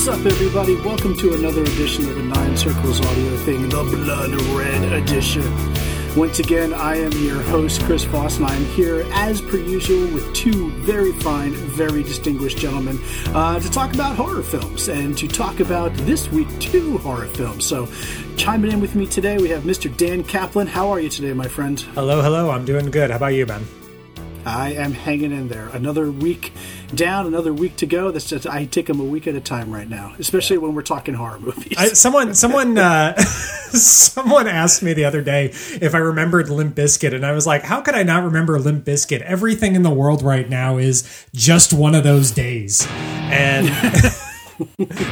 What's up, everybody? Welcome to another edition of the Nine Circles audio thing, the Blood Red Edition. Once again, I am your host, Chris Voss, and I am here, as per usual, with two very fine, very distinguished gentlemen uh, to talk about horror films and to talk about this week two horror films. So, chiming in with me today, we have Mr. Dan Kaplan. How are you today, my friend? Hello, hello. I'm doing good. How about you, Ben? I am hanging in there. Another week down, another week to go. That's just, I take them a week at a time right now, especially yeah. when we're talking horror movies. I, someone, someone, uh, someone asked me the other day if I remembered Limp Bizkit, and I was like, "How could I not remember Limp Bizkit? Everything in the world right now is just one of those days," and.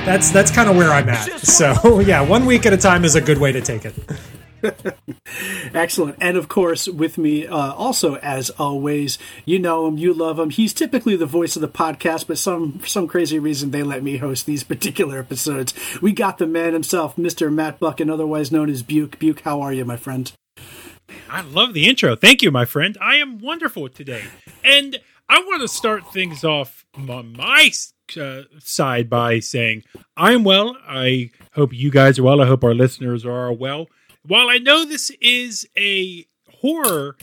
that's that's kind of where I'm at. So yeah, one week at a time is a good way to take it. Excellent. And of course, with me uh, also, as always, you know him, you love him. He's typically the voice of the podcast, but some for some crazy reason they let me host these particular episodes. We got the man himself, Mr. Matt Buck, otherwise known as Buke. Buke, how are you, my friend? I love the intro. Thank you, my friend. I am wonderful today. And I want to start things off on my uh, side by saying I'm well. I hope you guys are well. I hope our listeners are well while I know this is a horror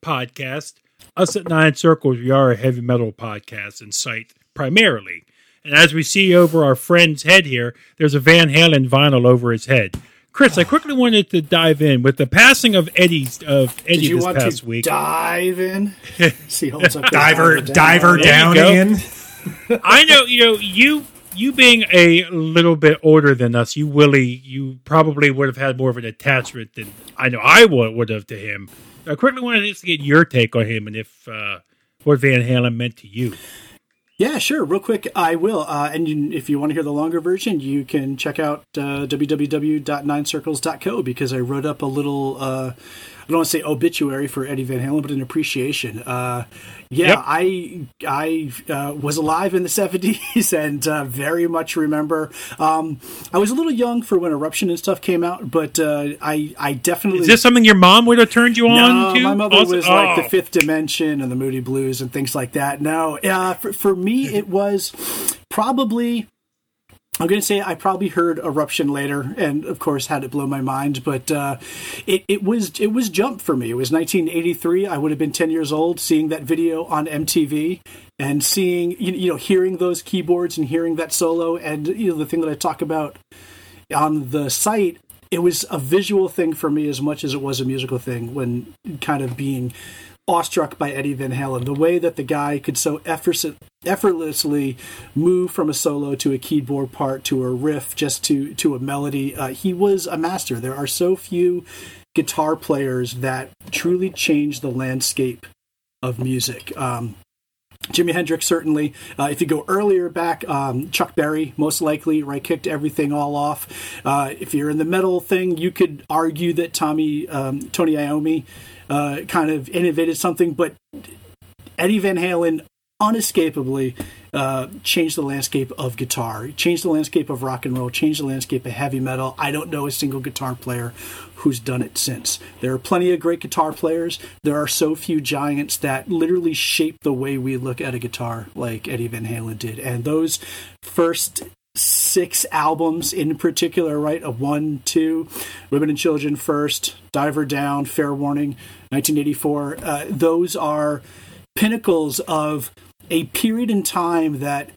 podcast, us at Nine Circles, we are a heavy metal podcast and site primarily. And as we see over our friend's head here, there's a Van Halen vinyl over his head. Chris, I quickly wanted to dive in with the passing of Eddie's of Eddie this past week. Dive in, see holds up diver diver down, down in. I know you know you you being a little bit older than us, you Willie, you probably would have had more of an attachment than I know I would, would have to him. I quickly wanted to get your take on him and if uh, what Van Halen meant to you. Yeah, sure. Real quick, I will. Uh, and you, if you want to hear the longer version, you can check out uh, www.ninecircles.co because I wrote up a little. Uh, I don't want to say obituary for Eddie Van Halen, but an appreciation. Uh, yeah, yep. I I uh, was alive in the seventies and uh, very much remember. Um, I was a little young for when Eruption and stuff came out, but uh, I I definitely is this something your mom would have turned you on no, to? My mother also, was like the oh. Fifth Dimension and the Moody Blues and things like that. No, uh, for for me it was probably I'm going to say I probably heard Eruption later, and of course had it blow my mind. But uh, it it was it was jump for me. It was 1983. I would have been 10 years old, seeing that video on MTV and seeing you, you know hearing those keyboards and hearing that solo, and you know the thing that I talk about on the site. It was a visual thing for me as much as it was a musical thing. When kind of being awestruck by Eddie Van Halen. The way that the guy could so effortlessly move from a solo to a keyboard part to a riff just to to a melody. Uh, he was a master. There are so few guitar players that truly change the landscape of music. Um, Jimi Hendrix certainly. Uh, if you go earlier back, um, Chuck Berry most likely right kicked everything all off. Uh, if you're in the metal thing, you could argue that Tommy um, Tony Iommi uh, kind of innovated something, but Eddie Van Halen unescapably uh, changed the landscape of guitar, changed the landscape of rock and roll, changed the landscape of heavy metal. I don't know a single guitar player who's done it since. There are plenty of great guitar players. There are so few giants that literally shape the way we look at a guitar like Eddie Van Halen did. And those first six albums in particular, right? A one, two, Women and Children first, Diver Down, Fair Warning, 1984. Uh, those are pinnacles of a period in time that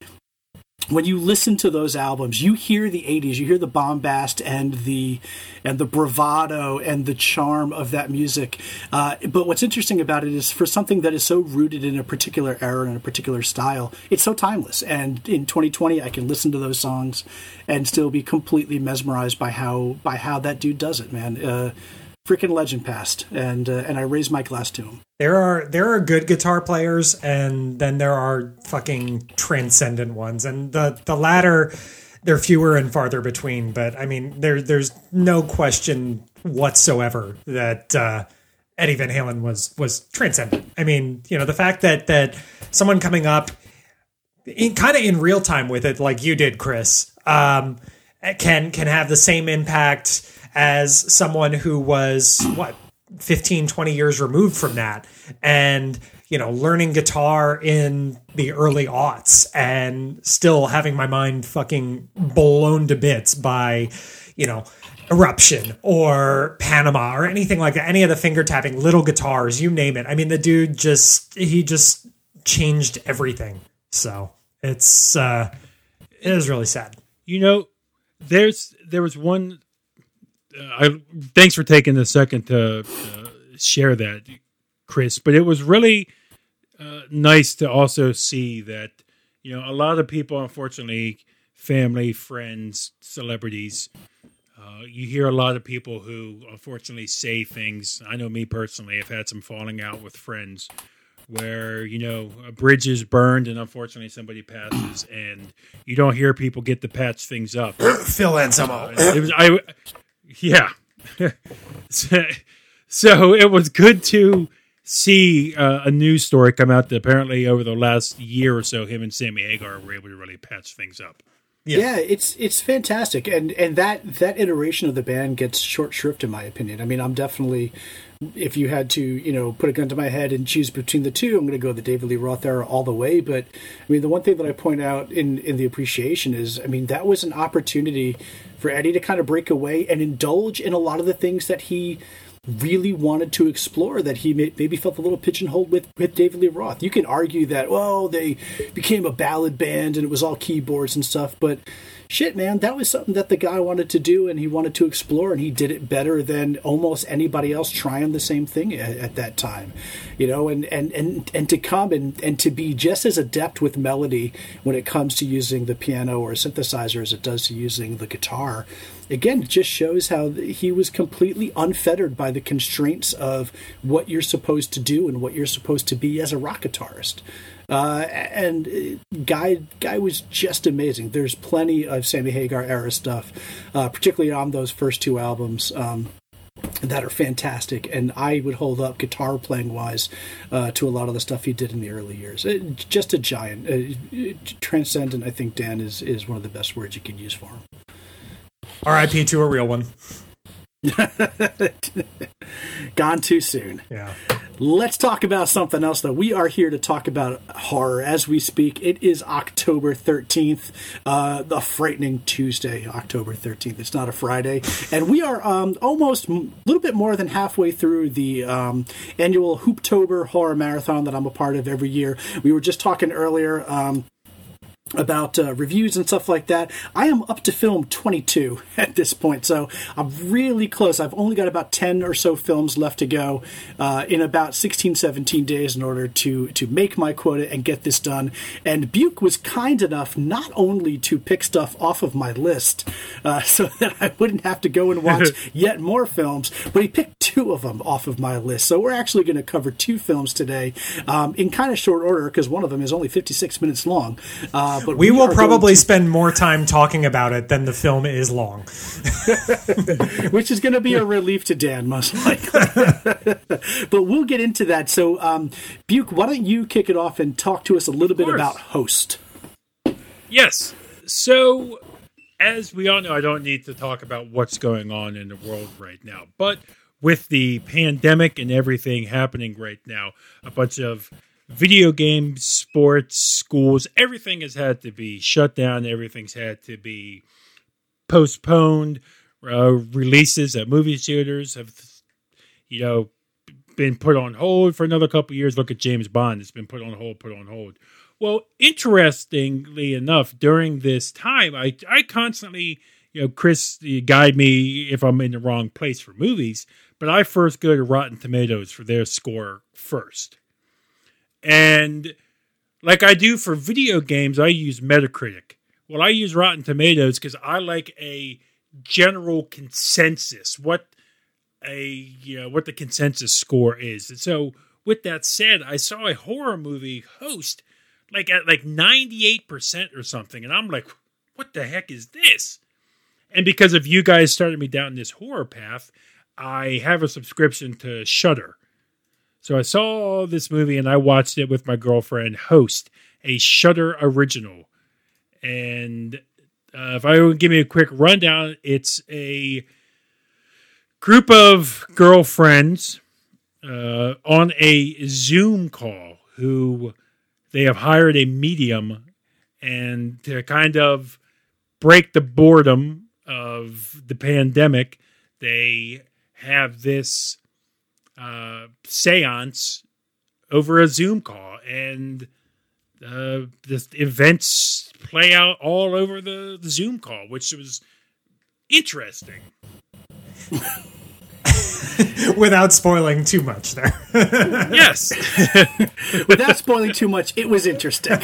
when you listen to those albums, you hear the '80s, you hear the bombast and the and the bravado and the charm of that music. Uh, but what's interesting about it is for something that is so rooted in a particular era and a particular style, it's so timeless. And in 2020, I can listen to those songs and still be completely mesmerized by how by how that dude does it, man. Uh, freaking legend passed, and uh, and I raise my glass to him. There are there are good guitar players, and then there are fucking transcendent ones, and the the latter they're fewer and farther between. But I mean, there there's no question whatsoever that uh, Eddie Van Halen was was transcendent. I mean, you know, the fact that that someone coming up in kind of in real time with it, like you did, Chris, um, can can have the same impact as someone who was what 15 20 years removed from that and you know, learning guitar in the early aughts and still having my mind fucking blown to bits by, you know, Eruption or Panama or anything like that. Any of the finger tapping, little guitars, you name it. I mean, the dude just, he just changed everything. So it's, uh, it is really sad. You know, there's, there was one, uh, I, thanks for taking a second to uh, share that Chris. But it was really uh, nice to also see that you know a lot of people, unfortunately, family, friends, celebrities. Uh, you hear a lot of people who unfortunately say things. I know me personally, I've had some falling out with friends where you know a bridge is burned and unfortunately somebody passes and you don't hear people get to patch things up. Phil Anselmo. It was I, yeah. so it was good to see uh, a news story come out that apparently over the last year or so, him and Sammy Hagar were able to really patch things up. Yeah. yeah. it's it's fantastic, and and that that iteration of the band gets short shrift in my opinion. I mean, I'm definitely, if you had to, you know, put a gun to my head and choose between the two, I'm going to go the David Lee Roth era all the way. But I mean, the one thing that I point out in in the appreciation is, I mean, that was an opportunity for Eddie to kind of break away and indulge in a lot of the things that he really wanted to explore that he maybe felt a little pigeonholed with with David Lee Roth. You can argue that well they became a ballad band and it was all keyboards and stuff, but shit, man, that was something that the guy wanted to do and he wanted to explore, and he did it better than almost anybody else trying the same thing at, at that time, you know. And and and and to come and and to be just as adept with melody when it comes to using the piano or synthesizer as it does to using the guitar. Again, it just shows how he was completely unfettered by the constraints of what you're supposed to do and what you're supposed to be as a rock guitarist. Uh, and uh, guy guy was just amazing. There's plenty of Sammy Hagar era stuff, uh, particularly on those first two albums. Um, that are fantastic, and I would hold up guitar playing wise uh, to a lot of the stuff he did in the early years. It, uh, just a giant, uh, transcendent. I think Dan is is one of the best words you can use for him. R.I.P. to a real one. Gone too soon. Yeah. Let's talk about something else, though. We are here to talk about horror as we speak. It is October 13th, uh, the frightening Tuesday, October 13th. It's not a Friday. And we are um, almost a little bit more than halfway through the um, annual Hooptober Horror Marathon that I'm a part of every year. We were just talking earlier. Um, about uh, reviews and stuff like that. I am up to film 22 at this point, so I'm really close. I've only got about 10 or so films left to go uh, in about 16, 17 days in order to to make my quota and get this done. And Buke was kind enough not only to pick stuff off of my list uh, so that I wouldn't have to go and watch yet more films, but he picked two of them off of my list. So we're actually going to cover two films today um, in kind of short order because one of them is only 56 minutes long. But we, we will probably to... spend more time talking about it than the film is long, which is going to be a relief to Dan, most likely. but we'll get into that. So, um, Buke, why don't you kick it off and talk to us a little bit about Host? Yes. So, as we all know, I don't need to talk about what's going on in the world right now, but with the pandemic and everything happening right now, a bunch of video games, sports, schools, everything has had to be shut down. Everything's had to be postponed. Uh, releases at movie theaters have, you know, been put on hold for another couple years. Look at James Bond; it's been put on hold, put on hold. Well, interestingly enough, during this time, I I constantly, you know, Chris you guide me if I'm in the wrong place for movies, but I first go to Rotten Tomatoes for their score first. And like I do for video games, I use Metacritic. Well, I use Rotten Tomatoes because I like a general consensus, what a you know what the consensus score is. And so with that said, I saw a horror movie host like at like 98% or something, and I'm like, what the heck is this? And because of you guys started me down this horror path, I have a subscription to Shudder. So I saw this movie and I watched it with my girlfriend, Host, a Shudder original. And uh, if I would give me a quick rundown, it's a group of girlfriends uh, on a Zoom call who they have hired a medium and to kind of break the boredom of the pandemic, they have this uh, seance over a Zoom call, and uh, the events play out all over the, the Zoom call, which was interesting. Without spoiling too much there. yes. Without spoiling too much, it was interesting.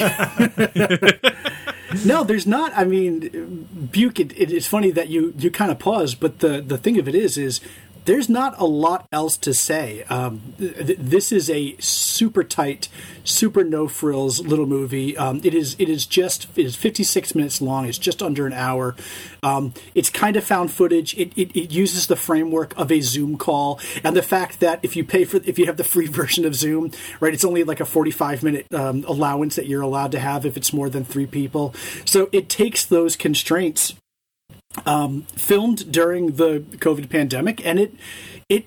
no, there's not. I mean, Buke. It, it, it's funny that you you kind of pause, but the the thing of it is, is there's not a lot else to say. Um, th- this is a super tight, super no frills little movie. Um, it is it is just it is 56 minutes long. It's just under an hour. Um, it's kind of found footage. It, it, it uses the framework of a Zoom call and the fact that if you pay for if you have the free version of Zoom, right, it's only like a 45 minute um, allowance that you're allowed to have if it's more than three people. So it takes those constraints um, filmed during the COVID pandemic, and it it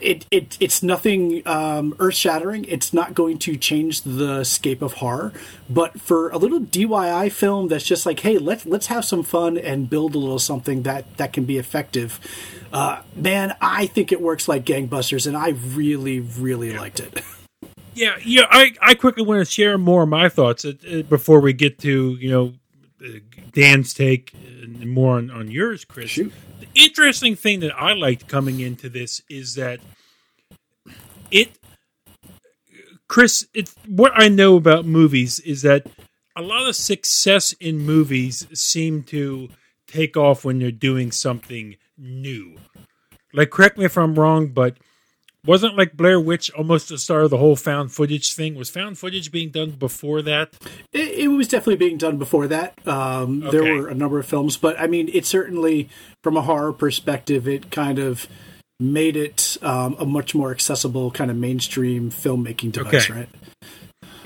it, it it's nothing um, earth shattering. It's not going to change the scape of horror, but for a little DIY film that's just like, hey, let's let's have some fun and build a little something that that can be effective. Uh, man, I think it works like gangbusters, and I really really yeah. liked it. Yeah, yeah. I, I quickly want to share more of my thoughts uh, uh, before we get to you know Dan's take and more on, on yours, Chris. Shoot. The interesting thing that I liked coming into this is that it, Chris, it's what I know about movies is that a lot of success in movies seem to take off when they're doing something new. Like, correct me if I'm wrong, but wasn't like Blair Witch almost the start of the whole found footage thing? Was found footage being done before that? It, it was definitely being done before that. Um, okay. There were a number of films, but I mean, it certainly, from a horror perspective, it kind of made it um, a much more accessible kind of mainstream filmmaking device, okay. right?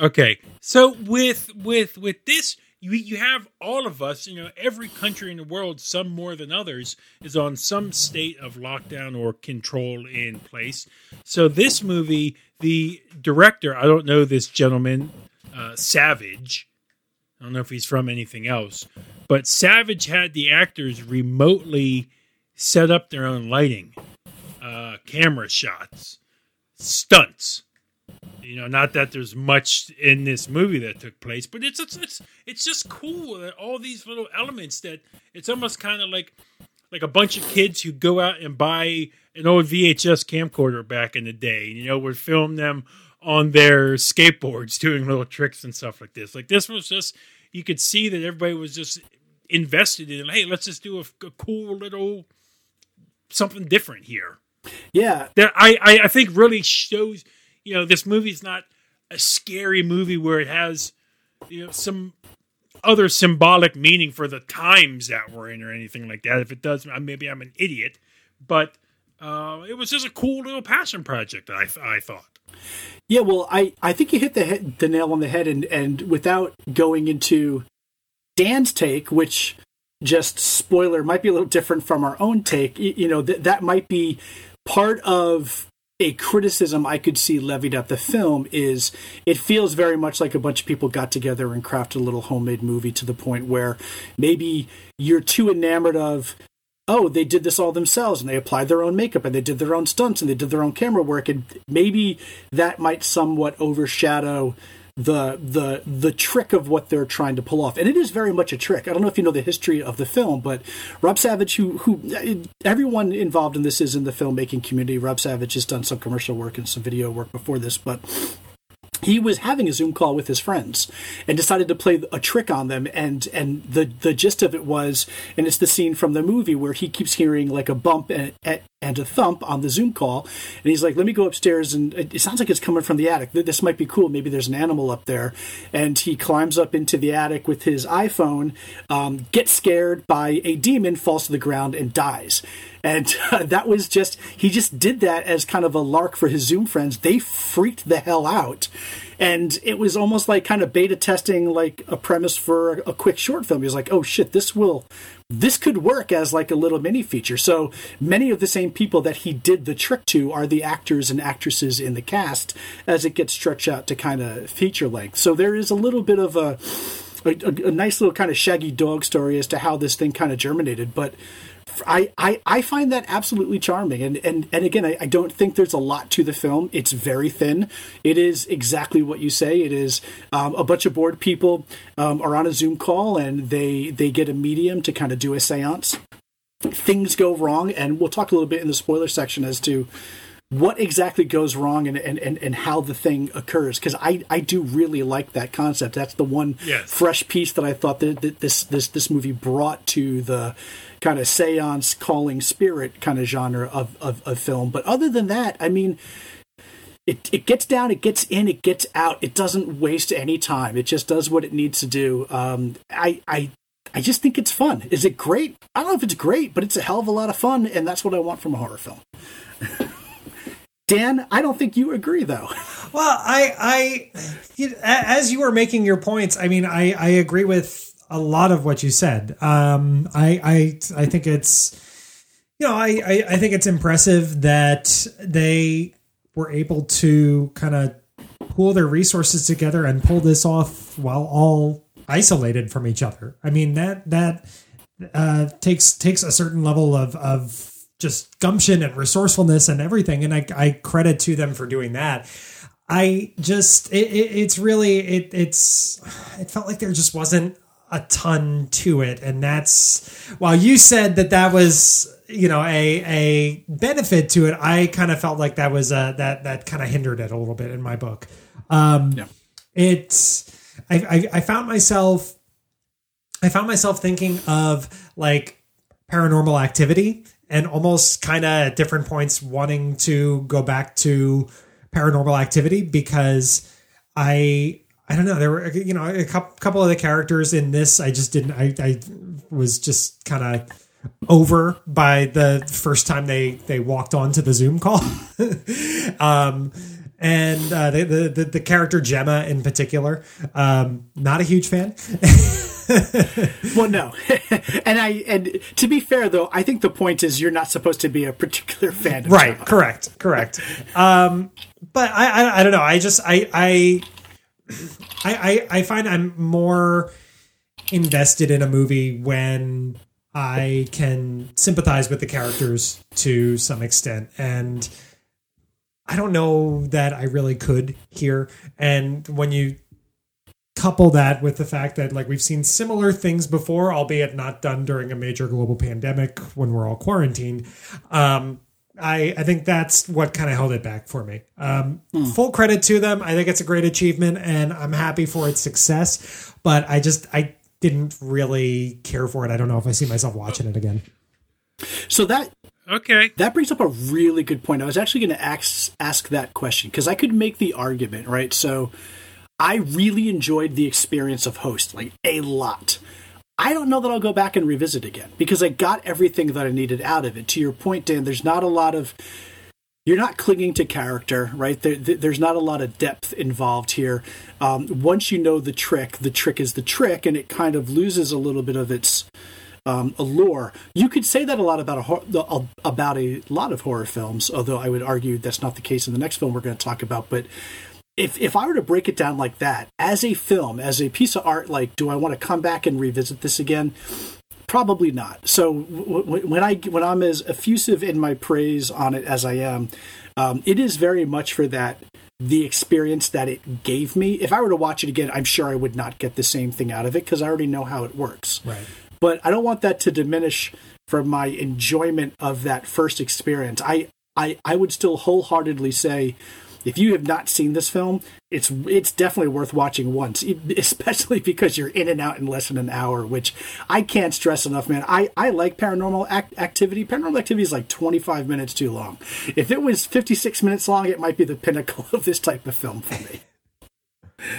Okay, so with with with this you you have all of us, you know, every country in the world, some more than others, is on some state of lockdown or control in place. So this movie, the director, I don't know this gentleman, uh, Savage. I don't know if he's from anything else, but Savage had the actors remotely set up their own lighting, uh, camera shots, stunts you know, not that there's much in this movie that took place, but it's it's it's, it's just cool that all these little elements that it's almost kind of like like a bunch of kids who go out and buy an old VHS camcorder back in the day. You know, would film them on their skateboards doing little tricks and stuff like this. Like this was just you could see that everybody was just invested in. Hey, let's just do a, a cool little something different here. Yeah, that I, I I think really shows you know, this movie's not a scary movie where it has, you know, some other symbolic meaning for the times that we're in or anything like that. If it does, maybe I'm an idiot, but uh, it was just a cool little passion project. I I thought. Yeah, well, I, I think you hit the head, the nail on the head, and and without going into Dan's take, which just spoiler might be a little different from our own take. You, you know that that might be part of a criticism I could see levied at the film is it feels very much like a bunch of people got together and crafted a little homemade movie to the point where maybe you're too enamored of oh they did this all themselves and they applied their own makeup and they did their own stunts and they did their own camera work and maybe that might somewhat overshadow the the the trick of what they're trying to pull off. And it is very much a trick. I don't know if you know the history of the film but rob savage who who everyone involved in this is in the filmmaking community. Rob savage has done some commercial work and some video work before this but he was having a Zoom call with his friends and decided to play a trick on them. And and the the gist of it was, and it's the scene from the movie where he keeps hearing like a bump and, and a thump on the Zoom call, and he's like, "Let me go upstairs." And it sounds like it's coming from the attic. This might be cool. Maybe there's an animal up there. And he climbs up into the attic with his iPhone, um, gets scared by a demon, falls to the ground, and dies and uh, that was just he just did that as kind of a lark for his zoom friends they freaked the hell out and it was almost like kind of beta testing like a premise for a, quick short film. He was like, "Oh shit, this will this could work as like a little mini feature. So many of the same people that he did the trick to are the actors and actresses in the cast as it gets stretched out to kind of feature length. So there is a little bit of a a, a nice little kind of shaggy dog story as to how this thing kind of germinated, but. I, I, I find that absolutely charming. And, and, and again, I, I don't think there's a lot to the film. It's very thin. It is exactly what you say. It is um, a bunch of bored people um, are on a Zoom call and they, they get a medium to kind of do a seance. Things go wrong, and we'll talk a little bit in the spoiler section as to what exactly goes wrong and, and, and, and how the thing occurs because I, I do really like that concept that's the one Yes. fresh piece that i thought that, that this this this movie brought to the kind of seance calling spirit kind of genre of, of, of film but other than that i mean it, it gets down, it gets in, it gets out. It doesn't waste any time. It just does what it needs to do. Um, I, I, I just think it's fun. Is it great? I don't know if it's great, but it's a hell of a lot of fun, and that's what I want from a horror film. Dan, I don't think you agree, though. Well, I, I, as you were making your points, I mean, I, I agree with a lot of what you said. Um, I, I, I think it's, you know, I, I, I think it's impressive that they were able to kind of pool their resources together and pull this off while all isolated from each other. I mean, that that uh, takes takes a certain level of of just gumption and resourcefulness and everything, and I, I credit to them for doing that. I just it, it, it's really it it's it felt like there just wasn't a ton to it, and that's while you said that that was you know a a benefit to it, I kind of felt like that was a that that kind of hindered it a little bit in my book. Um, Yeah. It's I, I I found myself I found myself thinking of like paranormal activity and almost kind of at different points wanting to go back to paranormal activity because I I don't know there were you know a couple, of the characters in this I just didn't I, I was just kind of over by the first time they they walked onto the Zoom call. um and uh, the the the character Gemma in particular, um, not a huge fan. well, no, and I and to be fair though, I think the point is you're not supposed to be a particular fan. Of right. correct. Correct. Um but I, I i don't know. I just i i i i, I find i'm more invested in a movie when i can sympathize with the characters to some extent. And i don't know that i really could here. And when you couple that with the fact that like we've seen similar things before albeit not done during a major global pandemic when we're all quarantined um I, I think that's what kind of held it back for me. Um, Full credit to them. I think it's a great achievement, and I'm happy for its success. But I just I didn't really care for it. I don't know if I see myself watching it again. So that Okay. that brings up a really good point. I was actually going to ask ask that question because I could make the argument, right? So I really enjoyed the experience of Host, like a lot. I don't know that I'll go back and revisit again because I got everything that I needed out of it. To your point, Dan, there's not a lot of you're not clinging to character, right? There, there- there's not a lot of depth involved here. Um, once you know the trick, the trick is the trick, and it kind of loses a little bit of its um, allure. You could say that a lot about a about a lot of horror films, although I would argue that's not the case in the next film we're going to talk about. But if if I were to break it down like that, as a film, as a piece of art, like, do I want to come back and revisit this again? Probably not. So w- w- when I when I'm as effusive in my praise on it as I am, um, it is very much for that the experience that it gave me. If I were to watch it again, I'm sure I would not get the same thing out of it because I already know how it works Right. but I don't want that to diminish from my enjoyment of that first experience. I, I, I would still wholeheartedly say, if you have not seen this film, it's it's definitely worth watching once, especially because you're in and out in less than an hour, which I can't stress enough, man. I, I like paranormal act- activity. Paranormal activity is like 25 minutes too long. If it was 56 minutes long, it might be the pinnacle of this type of film for me.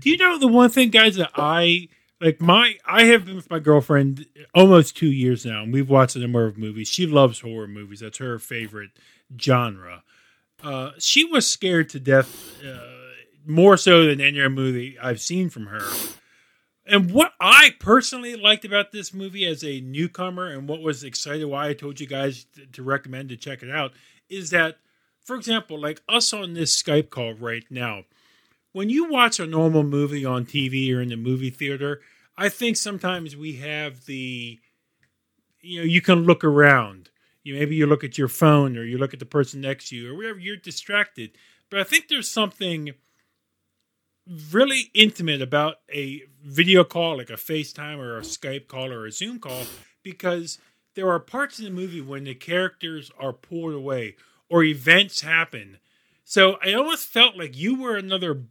Do you know the one thing, guys, that I like? My I have been with my girlfriend almost two years now, and we've watched a number of movies. She loves horror movies; that's her favorite genre. Uh, she was scared to death uh, more so than any other movie I've seen from her. And what I personally liked about this movie as a newcomer, and what was excited, why I told you guys to, to recommend to check it out, is that, for example, like us on this Skype call right now, when you watch a normal movie on TV or in the movie theater, I think sometimes we have the, you know, you can look around. You maybe you look at your phone or you look at the person next to you or whatever. You're distracted, but I think there's something really intimate about a video call, like a FaceTime or a Skype call or a Zoom call, because there are parts in the movie when the characters are pulled away or events happen. So I almost felt like you were another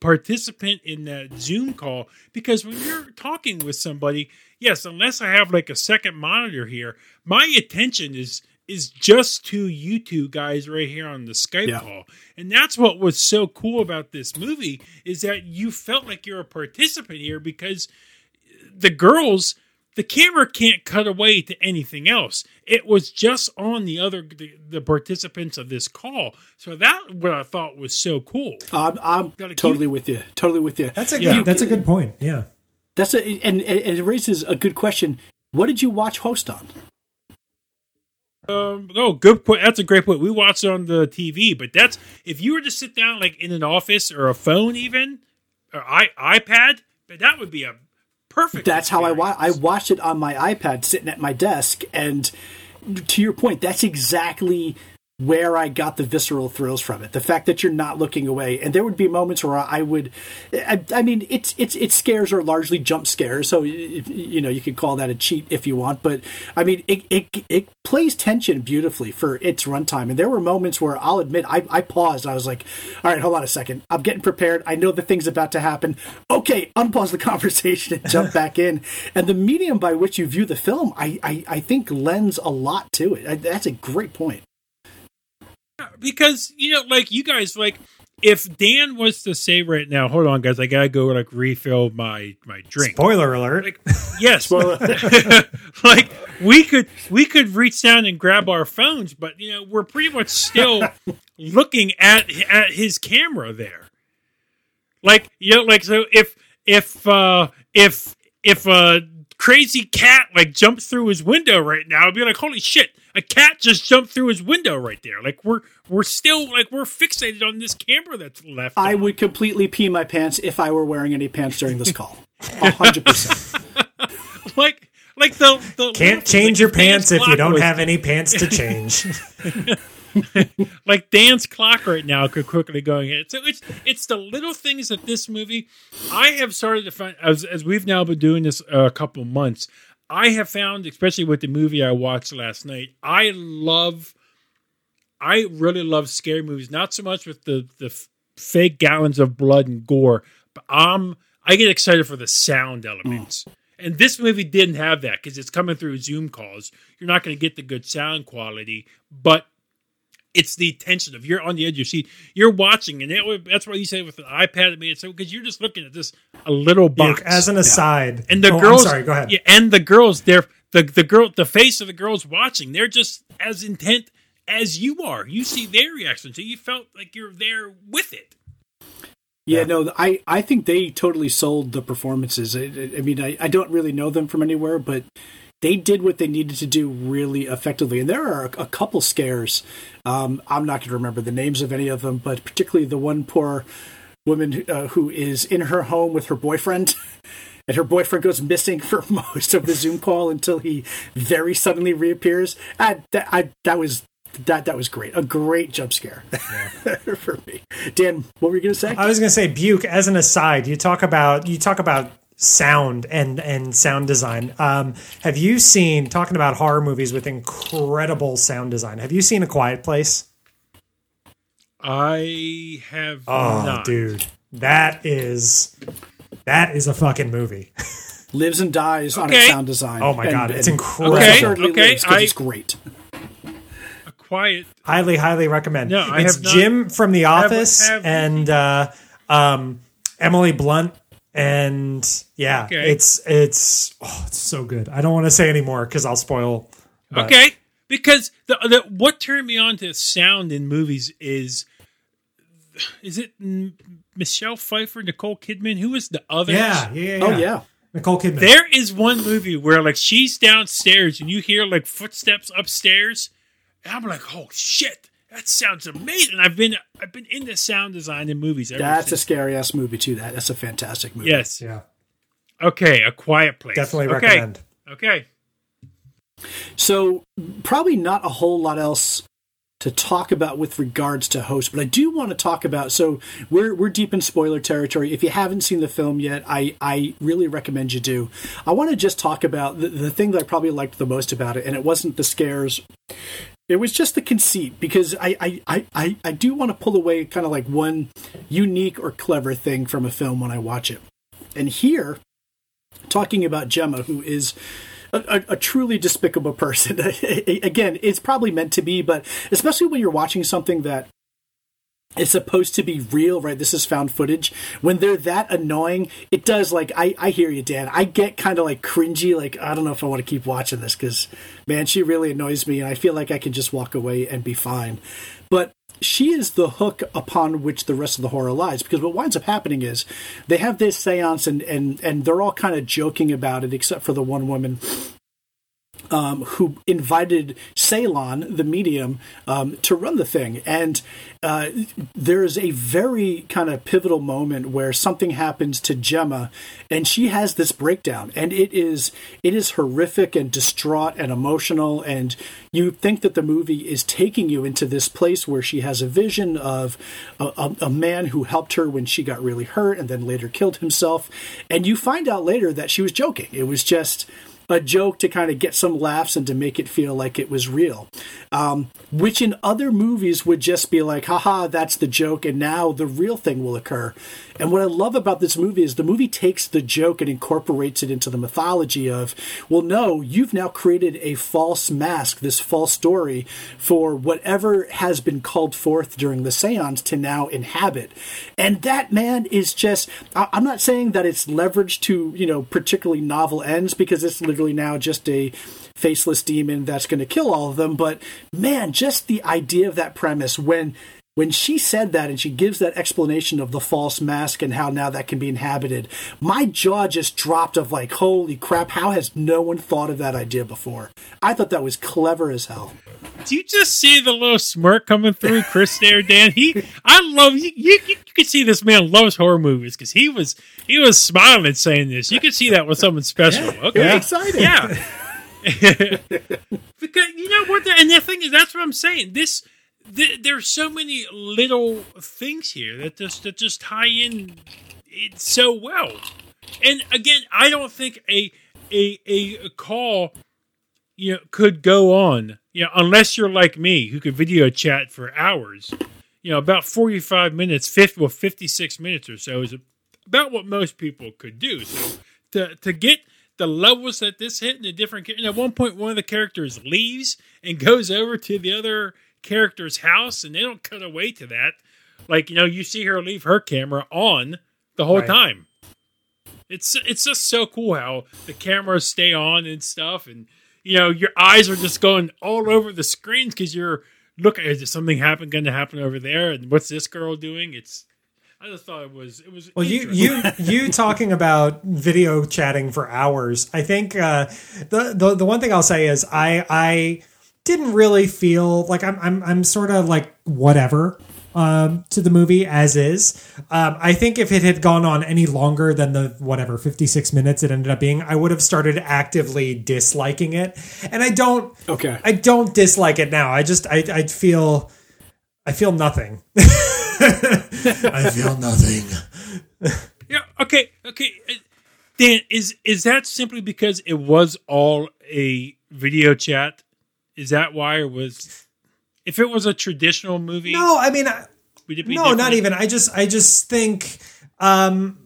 participant in that Zoom call because when you're talking with somebody, yes, unless I have like a second monitor here, my attention is is just to you two guys right here on the Skype yeah. call. And that's what was so cool about this movie is that you felt like you're a participant here because the girls the camera can't cut away to anything else. It was just on the other the, the participants of this call. So that what I thought was so cool. I'm, I'm totally keep... with you. Totally with you. That's a yeah. good, that's a good point. Yeah. That's a and, and it raises a good question. What did you watch host on? Um, oh, good point. That's a great point. We watched it on the TV, but that's if you were to sit down like in an office or a phone, even or i iPad, but that would be a perfect. That's experience. how I wa- I watched it on my iPad, sitting at my desk, and to your point, that's exactly where I got the visceral thrills from it. The fact that you're not looking away, and there would be moments where I would, I, I mean, it's it's it scares are largely jump scares, so you know you could call that a cheat if you want, but I mean it it it plays tension beautifully for its runtime, and there were moments where I'll admit I I paused. I was like, all right, hold on a second, I'm getting prepared. I know the thing's about to happen. Okay, unpause the conversation and jump back in. And the medium by which you view the film, I I, I think lends a lot to it. That's a great point because you know, like you guys, like if Dan was to say right now, hold on, guys, I gotta go like refill my my drink. Spoiler alert! Like, yes, like we could we could reach down and grab our phones, but you know we're pretty much still looking at at his camera there. Like you know, like so if if uh if if a crazy cat like jumps through his window right now, I'd be like, holy shit! A cat just jumped through his window right there. Like we're we're still like we're fixated on this camera that's left. I on. would completely pee my pants if I were wearing any pants during this call. hundred percent. Like like the, the can't change your pants if you don't have any pants to change. like Dan's clock right now could quickly going in. So it's it's the little things that this movie I have started to find as as we've now been doing this uh, a couple months. I have found, especially with the movie I watched last night, I love, I really love scary movies. Not so much with the the fake gallons of blood and gore, but um, I get excited for the sound elements. Mm. And this movie didn't have that because it's coming through Zoom calls. You're not going to get the good sound quality, but it's the tension of you're on the edge of your seat. You're watching, and it, that's why you say with an iPad, it made it so because you're just looking at this a little box. as an aside, yeah. and the oh, girls. I'm sorry, go ahead. Yeah, and the girls, they're the the girl, the face of the girls watching. They're just as intent as you are. You see their reaction, so you felt like you're there with it. Yeah, no, I, I think they totally sold the performances. I, I mean, I, I don't really know them from anywhere, but they did what they needed to do really effectively. And there are a, a couple scares. Um, I'm not going to remember the names of any of them, but particularly the one poor woman uh, who is in her home with her boyfriend. And her boyfriend goes missing for most of the Zoom call until he very suddenly reappears. I, that, I, that was that that was great. A great jump scare yeah. for me. Dan, what were you going to say? I was going to say, Buke. As an aside, you talk about you talk about sound and and sound design. Um, have you seen talking about horror movies with incredible sound design? Have you seen A Quiet Place? I have. Oh, not. dude, that is that is a fucking movie. Lives and dies okay. on its sound design. Oh my and, god, it's incredible. Okay, okay, I, it's great. A quiet. Highly, highly recommend. No, it's Jim from The Office have, have and uh, um, Emily Blunt and yeah, okay. it's it's oh, it's so good. I don't want to say anymore because I'll spoil. But. Okay, because the, the what turned me on to sound in movies is is it Michelle Pfeiffer, Nicole Kidman? Who is the other? Yeah, yeah, yeah. Oh yeah. Nicole Kidman. There is one movie where like she's downstairs and you hear like footsteps upstairs, and I'm like, oh shit, that sounds amazing. I've been I've been into sound design in movies. Ever That's a scary ass movie too. That that's a fantastic movie. yes. yeah, Okay, A Quiet Place. definitely okay. recommend. Okay. So probably not a whole lot else to talk about with regards to host, but I do want to talk about. So we're we're deep in spoiler territory. If you haven't seen the film yet, I I really recommend you do. I want to just talk about the, the thing that I probably liked the most about it, and it wasn't the scares. It was just the conceit because I I, I, I, do want to pull away kind of like one unique or clever thing from a film when I watch it. And here, talking about Gemma, who is a, a, a truly despicable person. Again, it's probably meant to be, but especially when you're watching something that is supposed to be real, right? This is found footage. When they're that annoying, it does like I, I hear you, Dan. I get kind of like cringy, like I don't know if I want to keep watching this because man, she really annoys me, and I feel like I can just walk away and be fine. But she is the hook upon which the rest of the horror lies because what winds up happening is they have this seance and and and they're all kind of joking about it except for the one woman um, who invited Seylan, the medium, um, to run the thing. And uh, there is a very kind of pivotal moment where something happens to Gemma, and she has this breakdown, and it is it is horrific and distraught and emotional. And you think that the movie is taking you into this place where she has a vision of a, a, a man who helped her when she got really hurt, and then later killed himself. And you find out later that she was joking. It was just a joke to kind of get some laughs and to make it feel like it was real. Um, which in other movies would just be like, haha, that's the joke, and now the real thing will occur. And what I love about this movie is the movie takes the joke and incorporates it into the mythology of, well, no, you've now created a false mask, this false story for whatever has been called forth during the seance to now inhabit. And that, man, is just, I- I'm not saying that it's leveraged to, you know, particularly novel ends because it's literally now just a faceless demon that's going to kill all of them. But man, just the idea of that premise when when she said that and she gives that explanation of the false mask and how now that can be inhabited, my jaw just dropped of like, holy crap, how has no one thought of that idea before? I thought that was clever as hell. Do you just see the little smirk coming through Chris there, Dan? He, I love you. You, you can see this man loves horror movies because he was he was smiling saying this. You can see that with someone special. Okay, It was yeah. because you know what, the, and the thing is, that's what I'm saying. This th- there's so many little things here that just that just tie in it so well. And again, I don't think a a a call you know could go on you know unless you're like me who could video chat for hours. You know, about 45 minutes, 50, well, 56 minutes or so is about what most people could do. So to to get the levels that this hit in a different and at one point one of the characters leaves and goes over to the other character's house and they don't cut away to that like you know you see her leave her camera on the whole Right. time it's it's just so cool how the cameras stay on and stuff and you know your eyes are just going all over the screens because you're looking is something happen going to happen over there? And what's this girl doing? It's i just thought it was it was Well, you you you talking about video chatting for hours. I think uh, the, the the one thing I'll say is I I didn't really feel like I'm I'm I'm sort of like whatever um, to the movie as is. Um, I think if it had gone on any longer than the whatever 56 minutes it ended up being, I would have started actively disliking it. And I don't Okay. I don't dislike it now. I just I I feel I feel nothing. I feel nothing. Yeah. Okay. Okay. uh, Dan, is is that simply because it was all a video chat? Is that why, or was if it was a traditional movie? No, I mean, I- would it be no, not even. I just, I just think, um,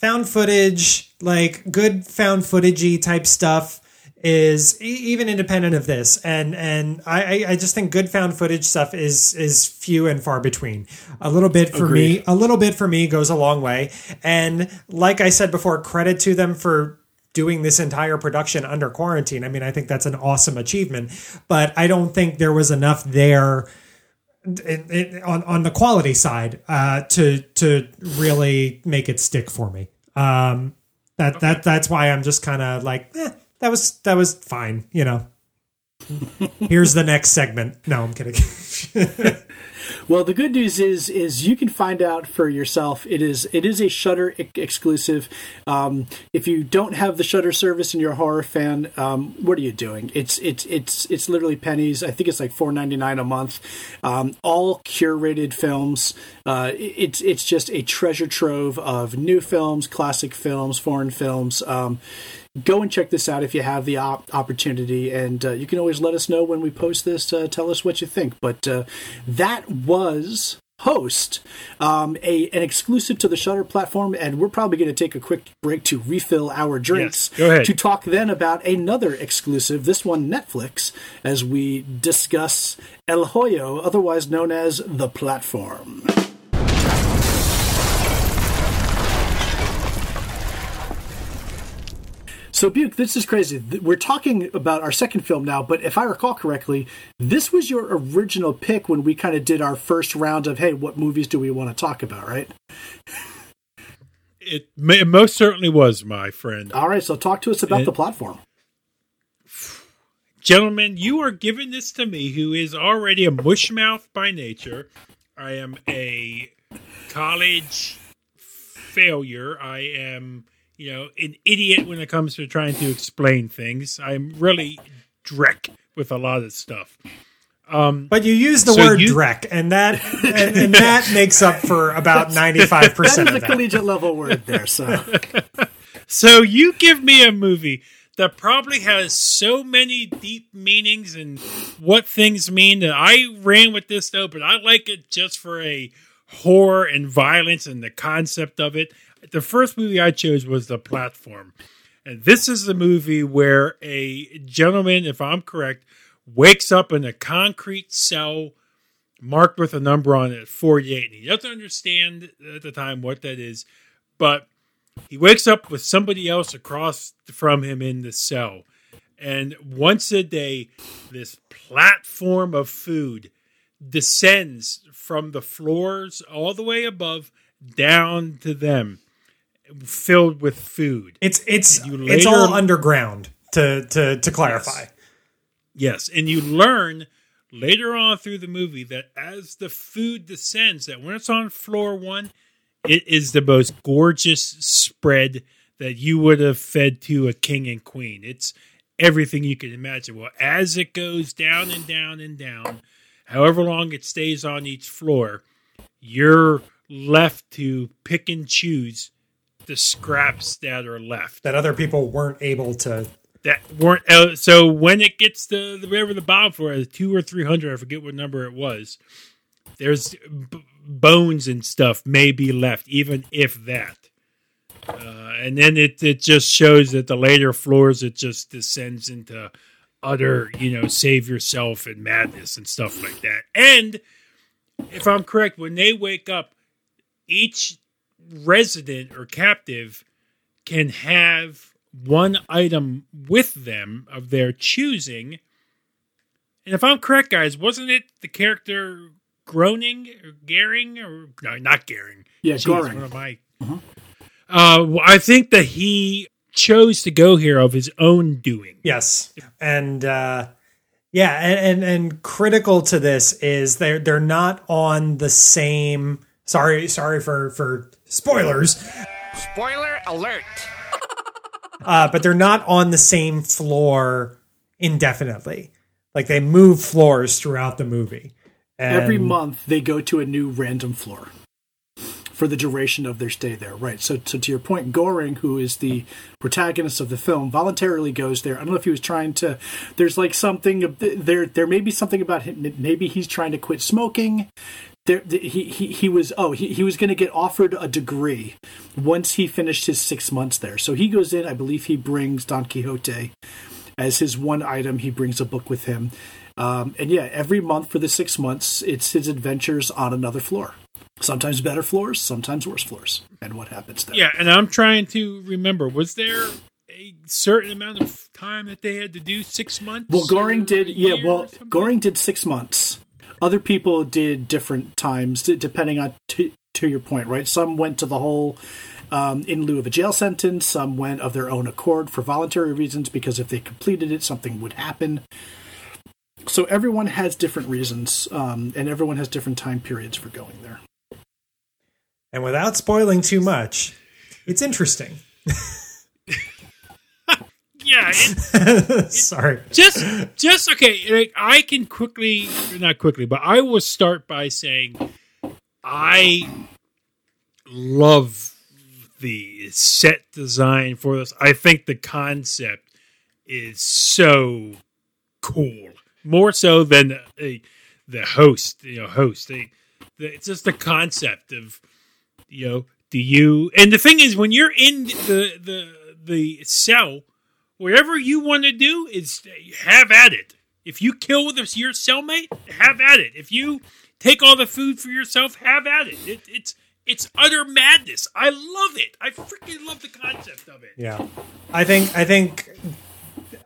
found footage, like good found footagey type stuff, is e- even independent of this, and and I, I, I just think good found footage stuff is is few and far between. A little bit for me, a little bit for me goes a long way, and like I said before, credit to them for doing this entire production under quarantine. I mean, I think that's an awesome achievement, but I don't think there was enough there it, it, on on the quality side uh, to to really make it stick for me. Um, that that that's why I'm just kind of like eh, that was that was fine, you know. Here's the next segment. No, I'm kidding. Well, the good news is is you can find out for yourself. It is it is a Shudder exclusive. Um, if you don't have the Shudder service and you're a horror fan, um, what are you doing? It's it's it's it's literally pennies. I think it's like four ninety nine a month. Um, all curated films. Uh, it's it's just a treasure trove of new films, classic films, foreign films. Go and check this out if you have the op- opportunity and uh, you can always let us know when we post this uh, tell us what you think but uh, that was host um, a an exclusive to the Shudder platform and we're probably going to take a quick break to refill our drinks yes, go ahead. to talk then about another exclusive this one netflix as we discuss el hoyo otherwise known as the platform So, Buke, this is crazy. We're talking about our second film now, but if I recall correctly, this was your original pick when we kind of did our first round of, hey, what movies do we want to talk about, right? It, it most certainly was, my friend. All right, so talk to us about the platform. Gentlemen, you are giving this to me, who is already a mushmouth by nature. I am a college failure. I am you know, an idiot when it comes to trying to explain things. I'm really dreck with a lot of stuff. Um, but you use the so word you, dreck, and that and, and that makes up for about ninety five percent. That is a collegiate level word there. So, so you give me a movie that probably has so many deep meanings and what things mean that I ran with this though, but I like it just for a horror and violence and the concept of it the first movie I chose was The Platform. And this is the movie where a gentleman, if I'm correct, wakes up in a concrete cell marked with a number on it, 48. And he doesn't understand at the time what that is, but he wakes up with somebody else across from him in the cell. And once a day, this platform of food descends from the floors all the way above down to them filled with food. It's it's later, it's all underground to to to clarify. Yes. yes, and you learn later on through the movie that as the food descends, that when it's on floor one, it is the most gorgeous spread that you would have fed to a king and queen. It's everything you can imagine. Well, as it goes down and down and down, however long it stays on each floor, you're left to pick and choose the scraps that are left. That other people weren't able to that weren't uh, so when it gets to the wherever the bottom floor two or three hundred i forget what number it was there's b- bones and stuff may be left even if that. Uh, and then it, it just shows that the later floors it just descends into utter you know save yourself and madness and stuff like that. And if i'm correct when they wake up each resident or captive can have one item with them of their choosing. And if I'm correct, guys, wasn't it the character Groaning or Garing or no, not Garing? Yeah, Jeez, Goreng. What am I? Uh-huh. Uh, I think that he chose to go here of his own doing. Yes, and uh, yeah, and, and and critical to this is they're they're not on the same. Sorry, sorry for for spoilers. Spoiler alert. uh, but they're not on the same floor indefinitely. Like they move floors throughout the movie. And Every month they go to a new random floor for the duration of their stay there. Right. So, so to your point, Goreng, who is the protagonist of the film, voluntarily goes there. I don't know if he was trying to. There's like something there. There may be something about him. Maybe he's trying to quit smoking there he, he he was oh he, he was going to get offered a degree once he finished his six months there. So he goes in i believe he brings don quixote as his one item. He brings a book with him. Um, and yeah every month for the six months it's his adventures on another floor. Sometimes better floors sometimes worse floors and what happens there. Yeah and i'm trying to remember was there a certain amount of time that they had to do six months well Goreng did yeah well Goreng did six months other people did different times depending on to, to your point, right? Some went to the whole um, in lieu of a jail sentence. Some went of their own accord for voluntary reasons because if they completed it, something would happen. So everyone has different reasons, um, and everyone has different time periods for going there. And without spoiling too much, it's interesting. yeah, it, Sorry. just just okay. Like, I can quickly, not quickly, but I will start by saying I love the set design for this. I think the concept is so cool, more so than uh, the host. You know, host. They, the, it's just the concept of you know. Do you? And the thing is, when you're in the the the cell, whatever you want to do is have at it. If you kill your cellmate, have at it. If you take all the food for yourself, have at it. it it's it's utter madness. I love it. I freaking love the concept of it. Yeah, I think I think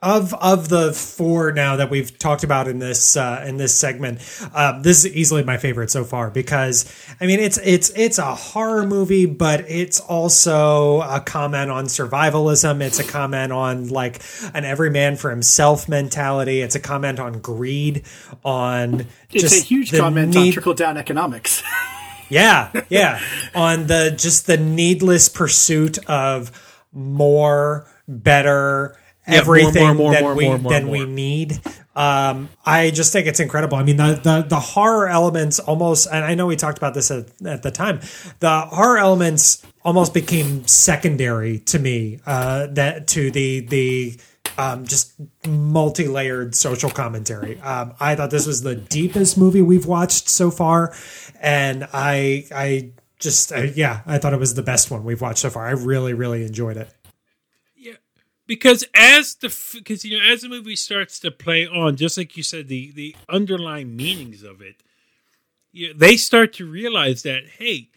of of the four now that we've talked about in this uh, in this segment, uh, this is easily my favorite so far because I mean it's it's it's a horror movie, but it's also a comment on survivalism. It's a comment on like an every man for himself mentality. It's a comment on greed. On It's just a huge comment on trickle down economics. yeah, yeah. On the just the needless pursuit of more, better, Yeah, more, everything more, more, that we more, we need. Um, I just think it's incredible. I mean, the, the the horror elements almost, and I know we talked about this at, at the time. The horror elements almost became secondary to me. Uh, that to the the um, just multi-layered social commentary. Um, I thought this was the deepest movie we've watched so far, and I I just uh, yeah, I thought it was the best one we've watched so far. I really really enjoyed it. Because as the because you know as the movie starts to play on, just like you said, the the underlying meanings of it, you they start to realize that hey,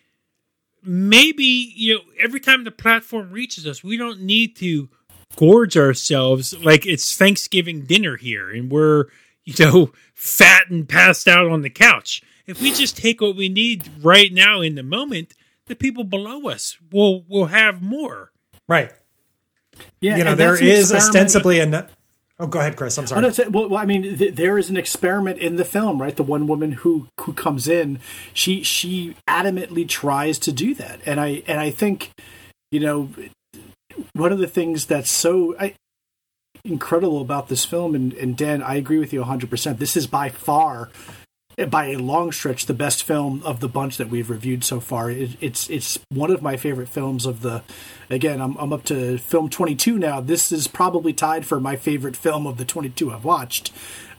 maybe you know every time the platform reaches us, we don't need to gorge ourselves like it's Thanksgiving dinner here, and we're you know fat and passed out on the couch. If we just take what we need right now in the moment, the people below us will will have more. Right. Yeah, You know, there is ostensibly a. Oh, go ahead, Chris. I'm Oh, sorry. no, it's- well, well, I mean, th- there is an experiment in the film, right? The one woman who who comes in, she she adamantly tries to do that, and I and I think, you know, one of the things that's so I, incredible about this film, and, and Dan, I agree with you 100. percent This is by far, by a long stretch, the best film of the bunch that we've reviewed so far. It, it's it's one of my favorite films of the. Again, I'm I'm up to film 22 now. This is probably tied for my favorite film of the 22 I've watched.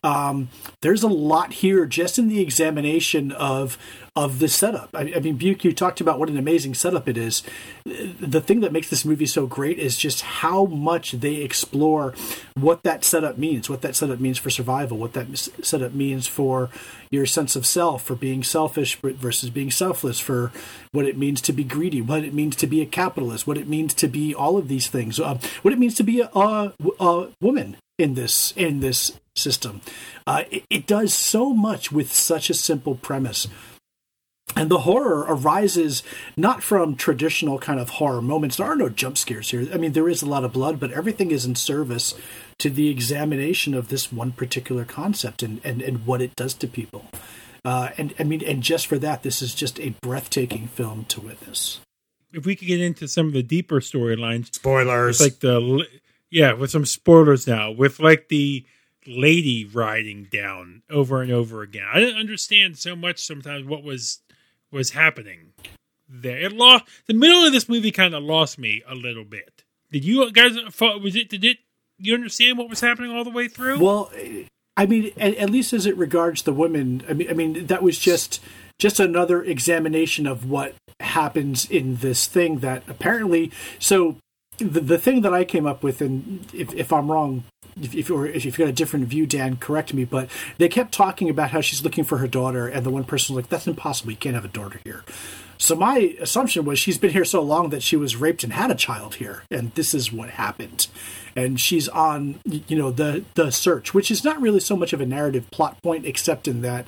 Um, there's a lot here just in the examination of of the setup. I, I mean, Buke, you talked about what an amazing setup it is. The thing that makes this movie so great is just how much they explore what that setup means, what that setup means for survival, what that setup means for your sense of self, for being selfish versus being selfless, for what it means to be greedy, what it means to be a capitalist, what it means to be all of these things, uh, what it means to be a, a, a woman in this in this system. Uh, it, it does so much with such a simple premise. And the horror arises not from traditional kind of horror moments. There are no jump scares here. I mean, there is a lot of blood, but everything is in service to the examination of this one particular concept and, and, and what it does to people. Uh, and I mean, and just for that, this is just a breathtaking film to witness. If we could get into some of the deeper storylines, Spoilers. like the yeah with some spoilers now with like the lady riding down over and over again. I didn't understand so much sometimes what was was happening there. It lost the middle of this movie kind of lost me a little bit. Did you guys was it did it you understand what was happening all the way through? Well, eh, I mean, at, at least as it regards the women, I mean, I mean that was just just another examination of what happens in this thing that apparently. So the the thing that I came up with, and if, if I'm wrong, if, if or if you've got a different view, Dan, correct me. But they kept talking about how she's looking for her daughter, and the one person was like, "That's impossible. You can't have a daughter here." So my assumption was she's been here so long that she was raped and had a child here, and this is what happened. And she's on, you know, the the search, which is not really so much of a narrative plot point, except in that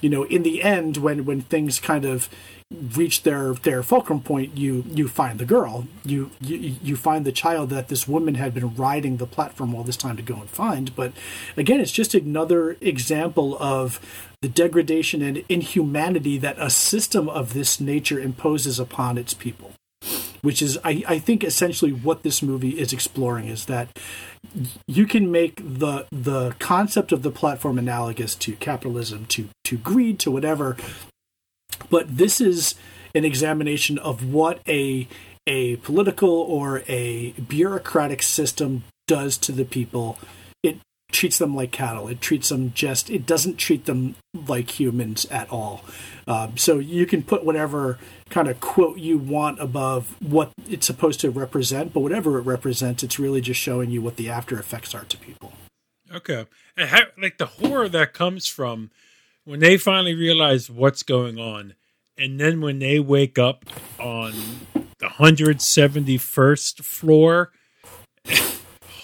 you know, in the end, when when things kind of reach their their fulcrum point, you you find the girl, you you you find the child that this woman had been riding the platform all this time to go and find. But again, it's just another example of the degradation and inhumanity that a system of this nature imposes upon its people which is I, I think essentially what this movie is exploring is that you can make the the concept of the platform analogous to capitalism to to greed to whatever but this is an examination of what a a political or a bureaucratic system does to the people It treats them like cattle. It treats them just. It doesn't treat them like humans at all. Um, so you can put whatever kind of quote you want above what it's supposed to represent, but whatever it represents, it's really just showing you what the after effects are to people. Okay, and how, like the horror that comes from when they finally realize what's going on, and then when they wake up on the hundred seventy first floor.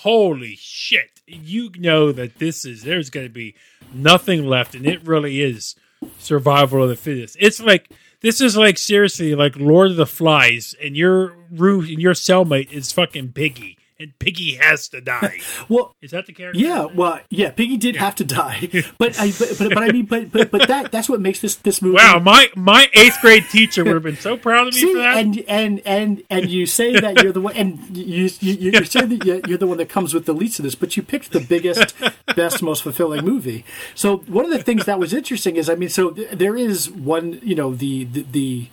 holy shit you know that this is there's going to be nothing left, and it really is survival of the fittest. It's like this is like seriously like Lord of the Flies, and your root and your cellmate is fucking Piggy and Piggy has to die. well, is that the character? Yeah, well, yeah, Piggy did yeah. have to die, but I, but, but, but, I mean, but, but but that that's what makes this this movie. Wow, my my eighth grade teacher would have been so proud of me See, for that. And and and and you say that you're the one, and you you you say that you're the one that comes with the least of this, but you picked the biggest, best, most fulfilling movie. So one of the things that was interesting is, I mean, so there is one, you know, the the, the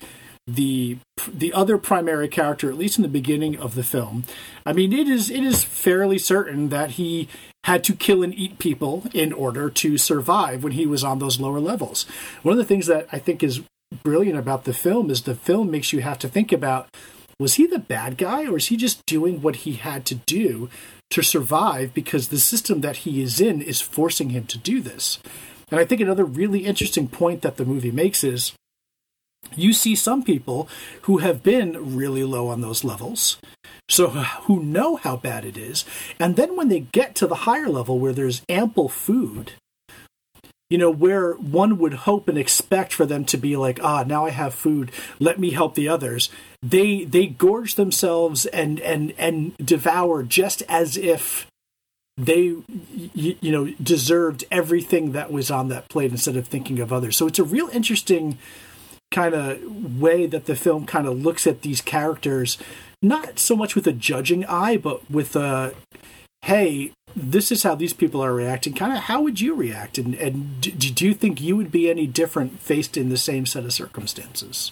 the the other primary character, at least in the beginning of the film. I mean, it is it is fairly certain that he had to kill and eat people in order to survive when he was on those lower levels. One of the things that I think is brilliant about the film is the film makes you have to think about was he the bad guy or is he just doing what he had to do to survive because the system that he is in is forcing him to do this. And I think another really interesting point that the movie makes is you see some people who have been really low on those levels, so who know how bad it is, and then when they get to the higher level where there's ample food, you know, where one would hope and expect for them to be like, ah, now I have food, let me help the others. They they gorge themselves and and and devour just as if they you, you know deserved everything that was on that plate instead of thinking of others. So it's a real interesting kind of way that the film kind of looks at these characters, not so much with a judging eye, but with a hey, this is how these people are reacting. Kind of how would you react? And, and do, do you think you would be any different faced in the same set of circumstances?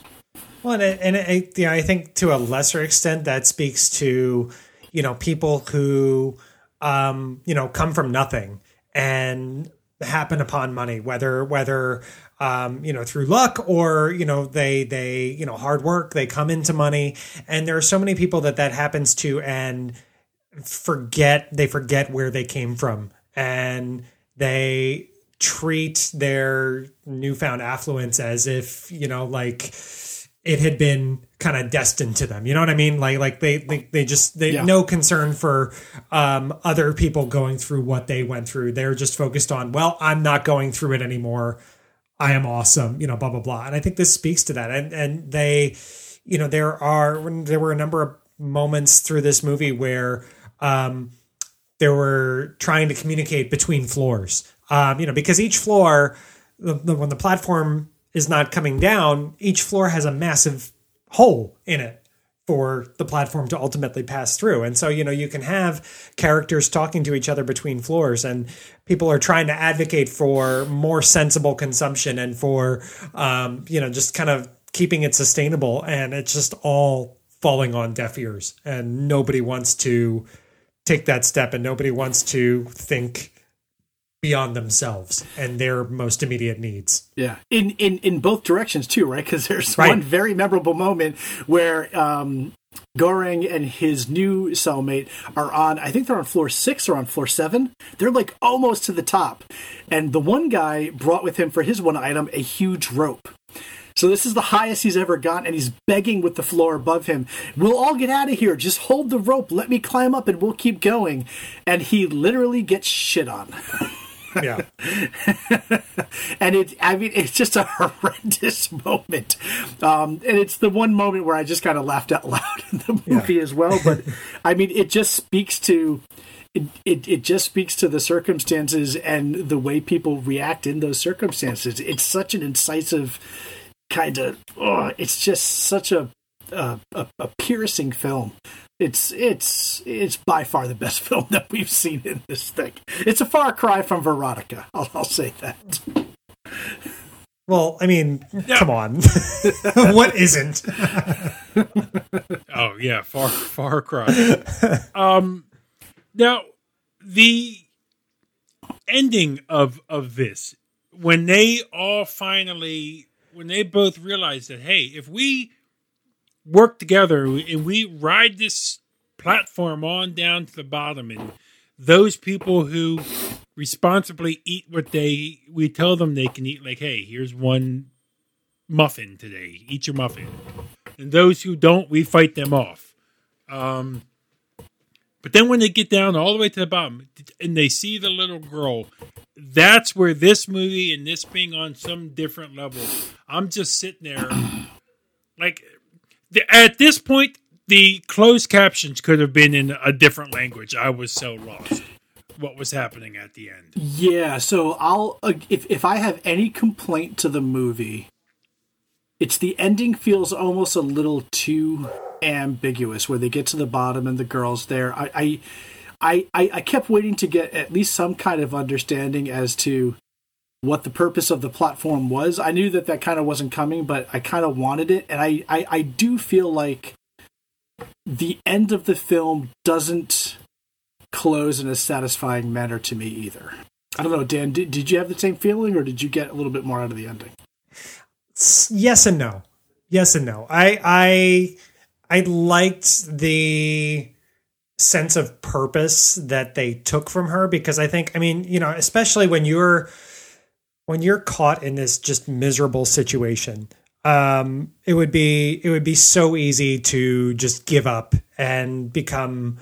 Well, and, and it, you know, I think to a lesser extent that speaks to you know people who um, you know come from nothing and happen upon money, whether whether um, you know, through luck or, you know, they, they, you know, hard work, they come into money. And there are so many people that that happens to and forget, they forget where they came from and they treat their newfound affluence as if, you know, like it had been kind of destined to them. You know what I mean? Like, like they, they, they just, they yeah. no concern for, um, other people going through what they went through. They're just focused on, well, I'm not going through it anymore I am awesome, you know, blah blah blah. And I think this speaks to that. And and they, you know, there are there were a number of moments through this movie where um, they were trying to communicate between floors. Um, you know, because each floor, the, the, when the platform is not coming down, each floor has a massive hole in it for the platform to ultimately pass through. And so, you know, you can have characters talking to each other between floors, and people are trying to advocate for more sensible consumption and for, um, you know, just kind of keeping it sustainable. And it's just all falling on deaf ears, and nobody wants to take that step, and nobody wants to think beyond themselves and their most immediate needs. Yeah, in in in both directions too, right? Because there's right. one very memorable moment where um, Goreng and his new cellmate are on. I think they're on floor six or on floor seven. They're like almost to the top, and the one guy brought with him for his one item a huge rope. So this is the highest he's ever gotten, and he's begging with the floor above him. We'll all get out of here. Just hold the rope. Let me climb up, and we'll keep going. And he literally gets shit on. Yeah. and it i mean it's just a horrendous moment um, and it's the one moment where i just kind of laughed out loud in the movie yeah. as well but i mean it just speaks to it, it, it just speaks to the circumstances and the way people react in those circumstances it's such an incisive kind of oh, it's just such a a, a, a piercing film it's it's it's by far the best film that we've seen in this thing. It's a far cry from Veronica. I'll, I'll say that. Well, I mean, yeah. come on, what isn't? oh yeah, far far cry. Um, now the ending of of this when they all finally when they both realize that hey, if we work together and we ride this platform on down to the bottom and those people who responsibly eat what they we tell them they can eat like hey here's one muffin today. Eat your muffin. And those who don't we fight them off. Um, but then when they get down all the way to the bottom and they see the little girl that's where this movie and this being on some different level i'm just sitting there like at this point, the closed captions could have been in a different language. I was so lost. What was happening at the end? Yeah, so I'll uh, if if I have any complaint to the movie, it's the ending feels almost a little too ambiguous. Where they get to the bottom and the girls there. I I I, I kept waiting to get at least some kind of understanding as to what the purpose of the platform was. I knew that that kind of wasn't coming, but I kind of wanted it, and I, I, I do feel like the end of the film doesn't close in a satisfying manner to me either. I don't know, Dan. Did, did you have the same feeling, or did you get a little bit more out of the ending? Yes and no. Yes and no. I I I liked the sense of purpose that they took from her because I think I mean you know especially when you're when you're caught in this just miserable situation, um, it would be it would be so easy to just give up and become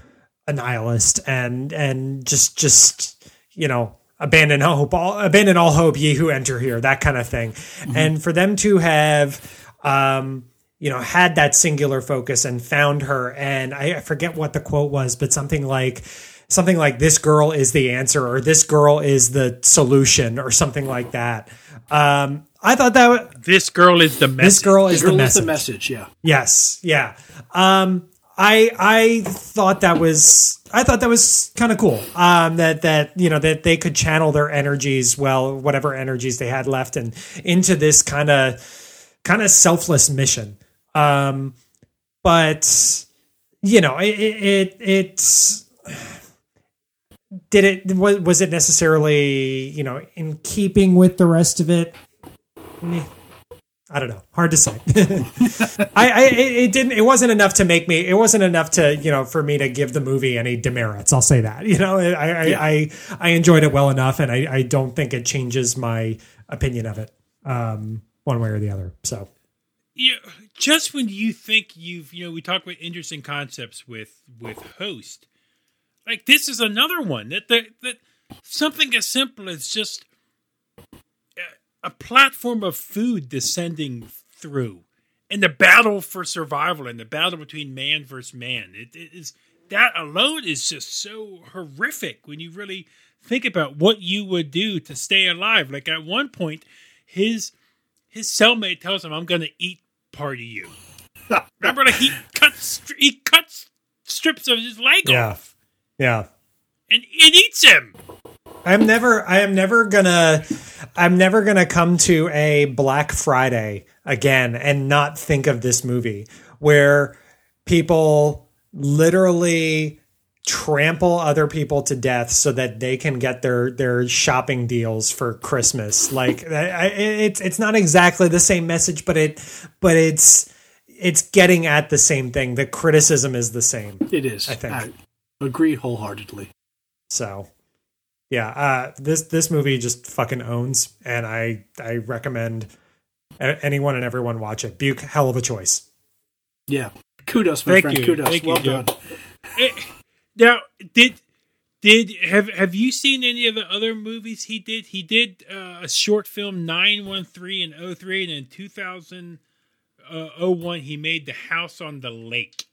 a nihilist and and just just you know abandon hope all abandon all hope ye who enter here that kind of thing mm-hmm. and for them to have um you know had that singular focus and found her and I, I forget what the quote was but something like something like this girl is the answer or this girl is the solution or something like that. Um, I thought that w- this girl is the message. This girl is the, girl the message. the message. Yeah. Yes. Yeah. Um, I I thought that was I thought that was kind of cool. Um, that that you know that they could channel their energies, well, whatever energies they had left, and into this kind of kind of selfless mission. Um, but you know, it, it it's did it was, was it necessarily you know in keeping with the rest of it? I don't know. Hard to say. I, I it didn't it wasn't enough to make me it wasn't enough to you know for me to give the movie any demerits. I'll say that you know i i yeah. I, I enjoyed it well enough and i i don't think it changes my opinion of it um one way or the other so. Yeah just when you think you've you know we talk about interesting concepts with with host like this is another one that that, that something as simple as just a platform of food descending through. And the battle for survival and the battle between man versus man. It, it is that alone is just so horrific when you really think about what you would do to stay alive. Like at one point his his cellmate tells him i'm going to eat part of you. Remember like he cuts he cuts strips of his leg yeah. off yeah. And it eats him. I'm never I am never gonna I'm never gonna come to a Black Friday again and not think of this movie where people literally trample other people to death so that they can get their their shopping deals for Christmas. Like it's it's not exactly the same message, but it but it's it's getting at the same thing. The criticism is the same. It is. I think. I, Agree wholeheartedly. So, yeah, uh, this this movie just fucking owns, and I I recommend anyone and everyone watch it. Buke, hell of a choice. Yeah, kudos, my Thank friend. You. Kudos. Thank well you, done. It, now, did Did have have you seen any of the other movies he did? He did uh, a short film 913 and 03 and in 2001 he made The House on the Lake.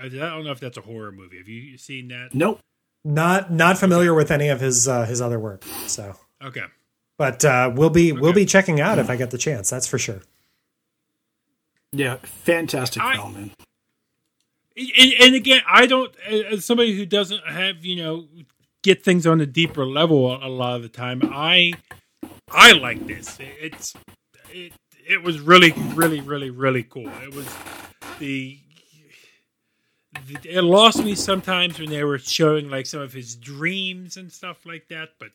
I don't know if that's a horror movie. Have you seen that? Nope. Not not familiar with any of his uh, his other work. So, Okay. but uh, we'll be we'll be checking out if I get the chance. That's for sure. Yeah, fantastic I- film, man. and, and again, I don't, as somebody who doesn't have, you know, get things on a deeper level a lot of the time. I, I like this. It's, it, it was really, really, really, really cool. It was the, the, it lost me sometimes when they were showing like some of his dreams and stuff like that, but.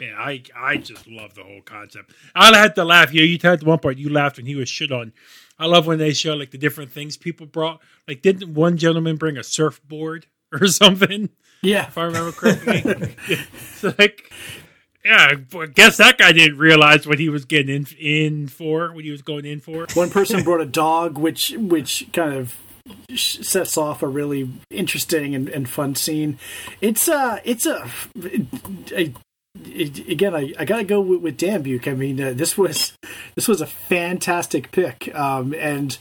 Man, I I just love the whole concept. I had to laugh. You you had one part you laughed when he was shit on. I love when they show like the different things people brought. Like, didn't one gentleman bring a surfboard or something? Yeah, If I remember correctly. it's like, yeah, I guess that guy didn't realize what he was getting in in for, what he was going in for. one person brought a dog, which which kind of sh- sets off a really interesting and, and fun scene. It's uh it's a, a again, I, I got to go with, with Dan Buke. I mean, uh, this was this was a fantastic pick, um, and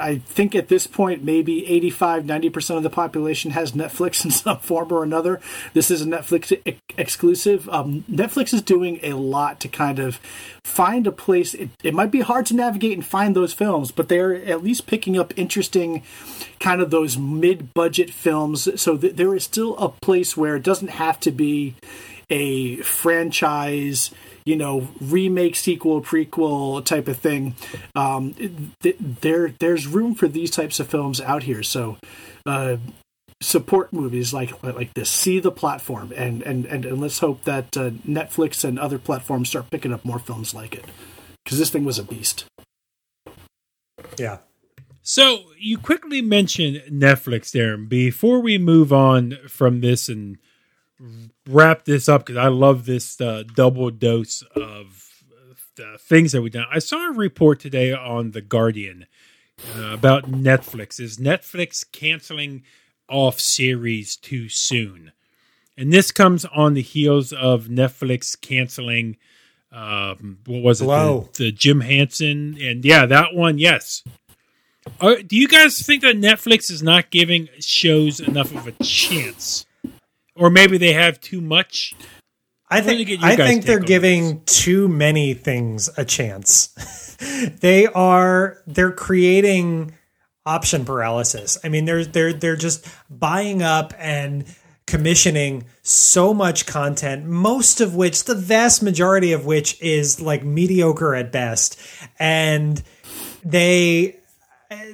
I think at this point, maybe 85, 90% of the population has Netflix in some form or another. This is a Netflix e- exclusive. Um, Netflix is doing a lot to kind of find a place. It, it might be hard to navigate and find those films, but they're at least picking up interesting kind of those mid budget films. So th- there is still a place where it doesn't have to be a franchise you know remake sequel prequel type of thing. Um, th- there there's room for these types of films out here. So uh, support movies like like this. See the platform and and and, and let's hope that uh, netflix and other platforms start picking up more films like it. Because this thing was a beast. Yeah. So you quickly mentioned Netflix there. Before we move on from this and wrap this up, because I love this uh, double dose of uh, things that we've done. I saw a report today on The Guardian uh, about Netflix. Is Netflix canceling off series too soon? And this comes on the heels of Netflix canceling. Um, what was it? The, the Jim Henson and yeah, that one. Yes. Uh, do you guys think that Netflix is not giving shows enough of a chance, or maybe they have too much? I think I think they're giving too many things a chance. they are they're creating option paralysis. I mean, they're they're they're just buying up and commissioning so much content, most of which, the vast majority of which, is like mediocre at best, and they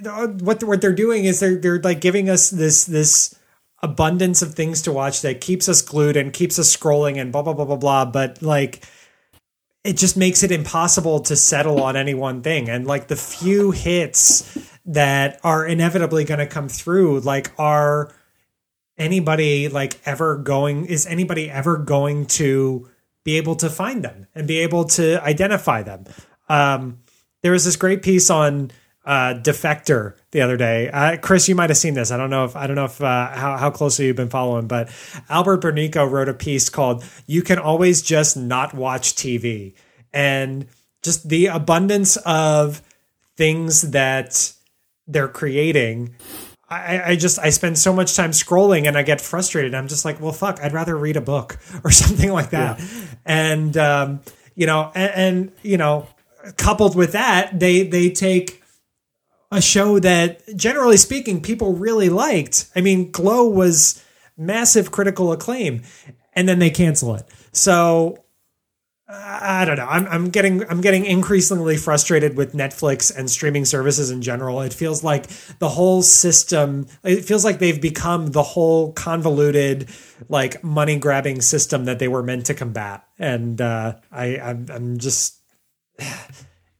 what what they're doing is they're they're like giving us this this abundance of things to watch that keeps us glued and keeps us scrolling and blah blah blah blah blah. But like it just makes it impossible to settle on any one thing. And like the few hits that are inevitably going to come through like are anybody like ever going is anybody ever going to be able to find them and be able to identify them? Um there was this great piece on uh, Defector the other day. Uh, Chris, you might have seen this. I don't know if I don't know if uh, how how closely you've been following, but Albert Burneko wrote a piece called "You Can Always Just Not Watch TV," and just the abundance of things that they're creating. I, I just I spend so much time scrolling and I get frustrated. I'm just like, well, fuck, I'd rather read a book or something like that. And um, you know, and, and you know, coupled with that, they they take a show that generally speaking people really liked. I mean, Glow was massive critical acclaim and then they cancel it. So I don't know. I'm, I'm getting I'm getting increasingly frustrated with Netflix and streaming services in general. It feels like the whole system. It feels like they've become the whole convoluted, like money grabbing system that they were meant to combat. And uh, I I'm, I'm just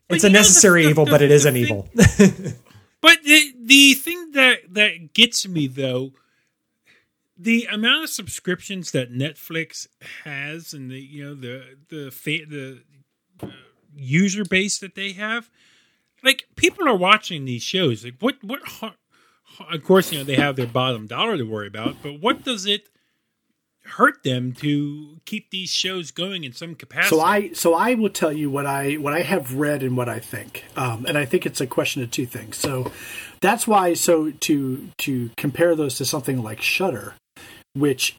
it's you a know, the- necessary the- evil, the- but it is an thing- evil. But the the thing that that gets me though, the amount of subscriptions that Netflix has, and the you know the the fa- the uh, user base that they have, like people are watching these shows. Like what what? har- Of course, you know they have their bottom dollar to worry about, but what does it hurt them to keep these shows going in some capacity. So I so I will tell you what I what I have read and what I think, um, and I think it's a question of two things. So that's why so to to compare those to something like Shudder, which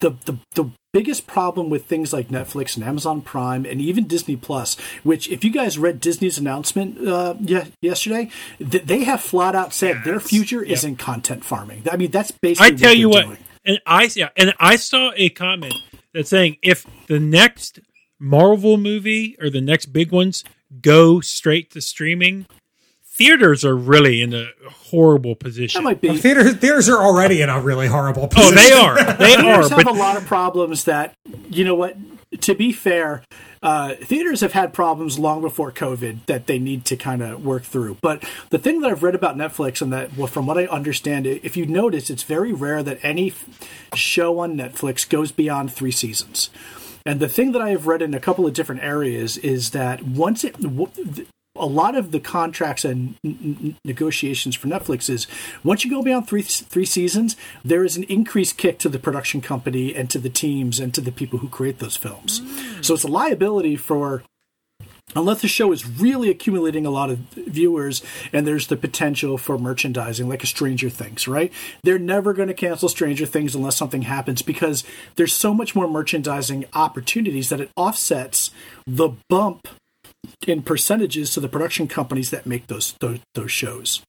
the the the biggest problem with things like Netflix and Amazon Prime and even Disney Plus, which if you guys read Disney's announcement uh, yeah, yesterday, th- they have flat out said their future Yep. is in content farming. I mean that's basically I tell what you what, doing. And I yeah, and I saw a comment that's saying if the next Marvel movie or the next big ones go straight to streaming, theaters are really in a horrible position. That might be Theater, theaters are already in a really horrible oh, position. they are, they are, theaters have a lot of problems that you know what to be fair uh, theaters have had problems long before covid that they need to kind of work through. But the thing that i've read about netflix and that well, from what i understand if you notice it's very rare that any show on netflix goes beyond three seasons. And the thing that I have read in a couple of different areas is that once it, a lot of the contracts and n- negotiations for Netflix is once you go beyond three three seasons, there is an increased kick to the production company and to the teams and to the people who create those films. So it's a liability for unless the show is really accumulating a lot of viewers and there's the potential for merchandising like a stranger things right they're never going to cancel stranger things unless something happens because there's so much more merchandising opportunities that it offsets the bump in percentages to the production companies that make those those, those shows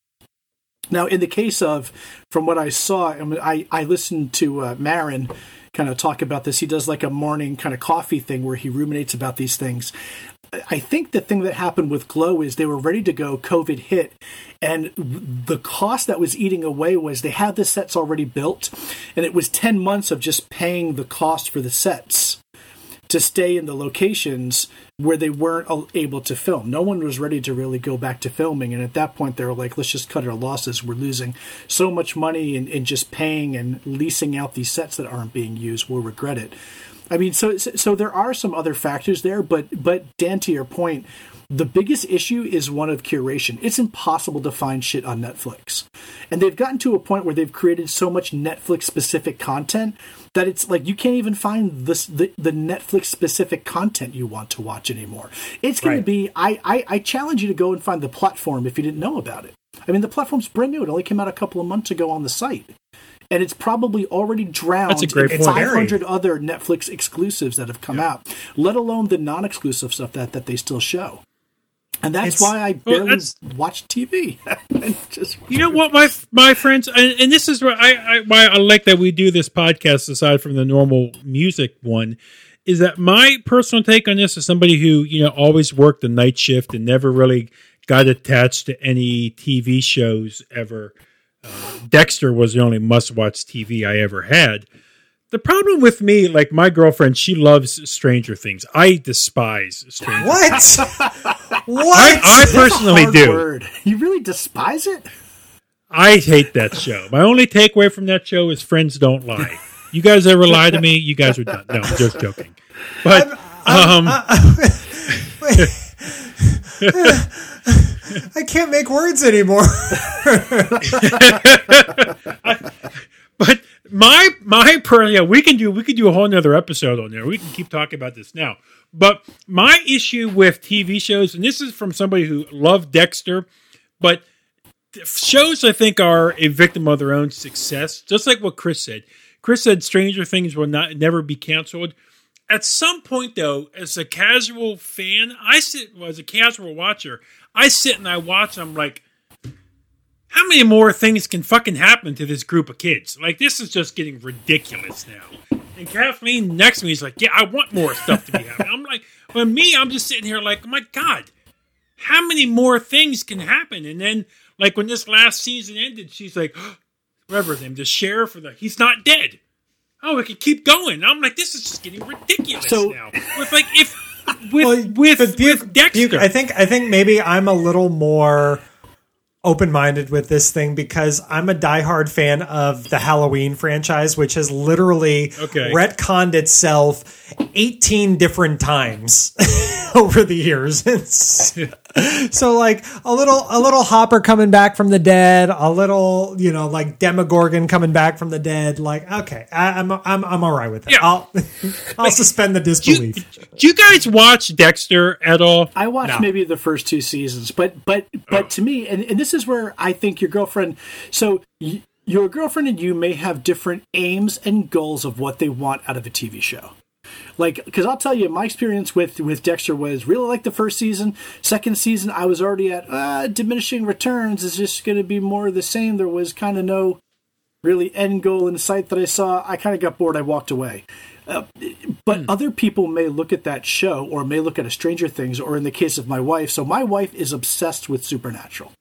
now, in the case of, from what I saw, I, mean, I, I listened to uh, Maron kind of talk about this. He does like a morning kind of coffee thing where he ruminates about these things. I- think the thing that happened with Glow is they were ready to go. COVID hit, and the cost that was eating away was they had the sets already built, and it was ten months of just paying the cost for the sets to stay in the locations where they weren't able to film. No one was ready to really go back to filming, and at that point, they were like, "Let's just cut our losses. We're losing so much money in, in just paying and leasing out these sets that aren't being used. We'll regret it." I mean, so so there are some other factors there, but but Dan, to your point, the biggest issue is one of curation. It's impossible to find shit on Netflix, and they've gotten to a point where they've created so much Netflix specific content that it's like you can't even find this the, the Netflix specific content you want to watch anymore. It's going Right. to be I, I I challenge you to go and find the platform if you didn't know about it. I mean, the platform's brand new. It only came out a couple of months ago on the site. And it's probably already drowned That's a great in point. 500 other Netflix exclusives that have come out, let alone the non-exclusive stuff that, that they still show. And that's It's- why I Well, barely that's- watch TV. And just You know what, my my friends, and, and this is why I, I why I like that we do this podcast aside from the normal music one, is that my personal take on this is somebody who you know always worked the night shift and never really got attached to any TV shows ever. Uh, Dexter was the only must-watch TV I ever had. The problem with me, like my girlfriend, she loves Stranger Things. I despise Stranger. Things. What? what? I, I personally do. word. You really despise it? I hate that show. My only takeaway from that show is friends don't lie. You guys ever lie to me? You guys are done. No, I'm just joking. But um, I can't make words anymore. but my my per yeah, we can do we could do a whole nother episode on there. We can keep talking about this now. But my issue with TV shows, and this is from somebody who loved Dexter, but shows I think are a victim of their own success. Just like what Chris said. Chris said Stranger Things will not never be canceled. At some point, though, as a casual fan, I sit well, as a casual watcher, I sit and I watch. I'm like, how many more things can fucking happen to this group of kids? Like, this is just getting ridiculous now. And Kathleen next to me is like, yeah, I want more stuff to be happening. I'm like, well, me, I'm just sitting here like, oh my God, how many more things can happen? And then, like, when this last season ended, she's like, whatever his name, the sheriff or the, he's not dead. Oh, we can keep going. I'm like, this is just getting ridiculous So- now. With like, if with Well, with, but with Dexter, Buke, I think I think maybe I'm a little more open minded with this thing because I'm a diehard fan of the Halloween franchise, which has literally Okay. retconned itself 18 different times over the years. so like a little a little Hopper coming back from the dead, a little you know like Demogorgon coming back from the dead. Like okay, I, am I'm, I'm I'm all right with that. Yeah. I'll I'll suspend the Do disbelief. you, do you guys watch Dexter at all? I watched No. maybe the first two seasons, but but but oh. to me, and, and this is where I think your girlfriend. So y- your girlfriend and you may have different aims and goals of what they want out of a TV show. Like, because I'll tell you, my experience with with Dexter was really like the first season. Second season, I was already at uh, diminishing returns. Is just going to be more of the same. There was kind of no really end goal in sight that I saw. I kind of got bored. I walked away. Uh, but other people may look at that show or may look at a Stranger Things, or in the case of my wife. So my wife is obsessed with Supernatural,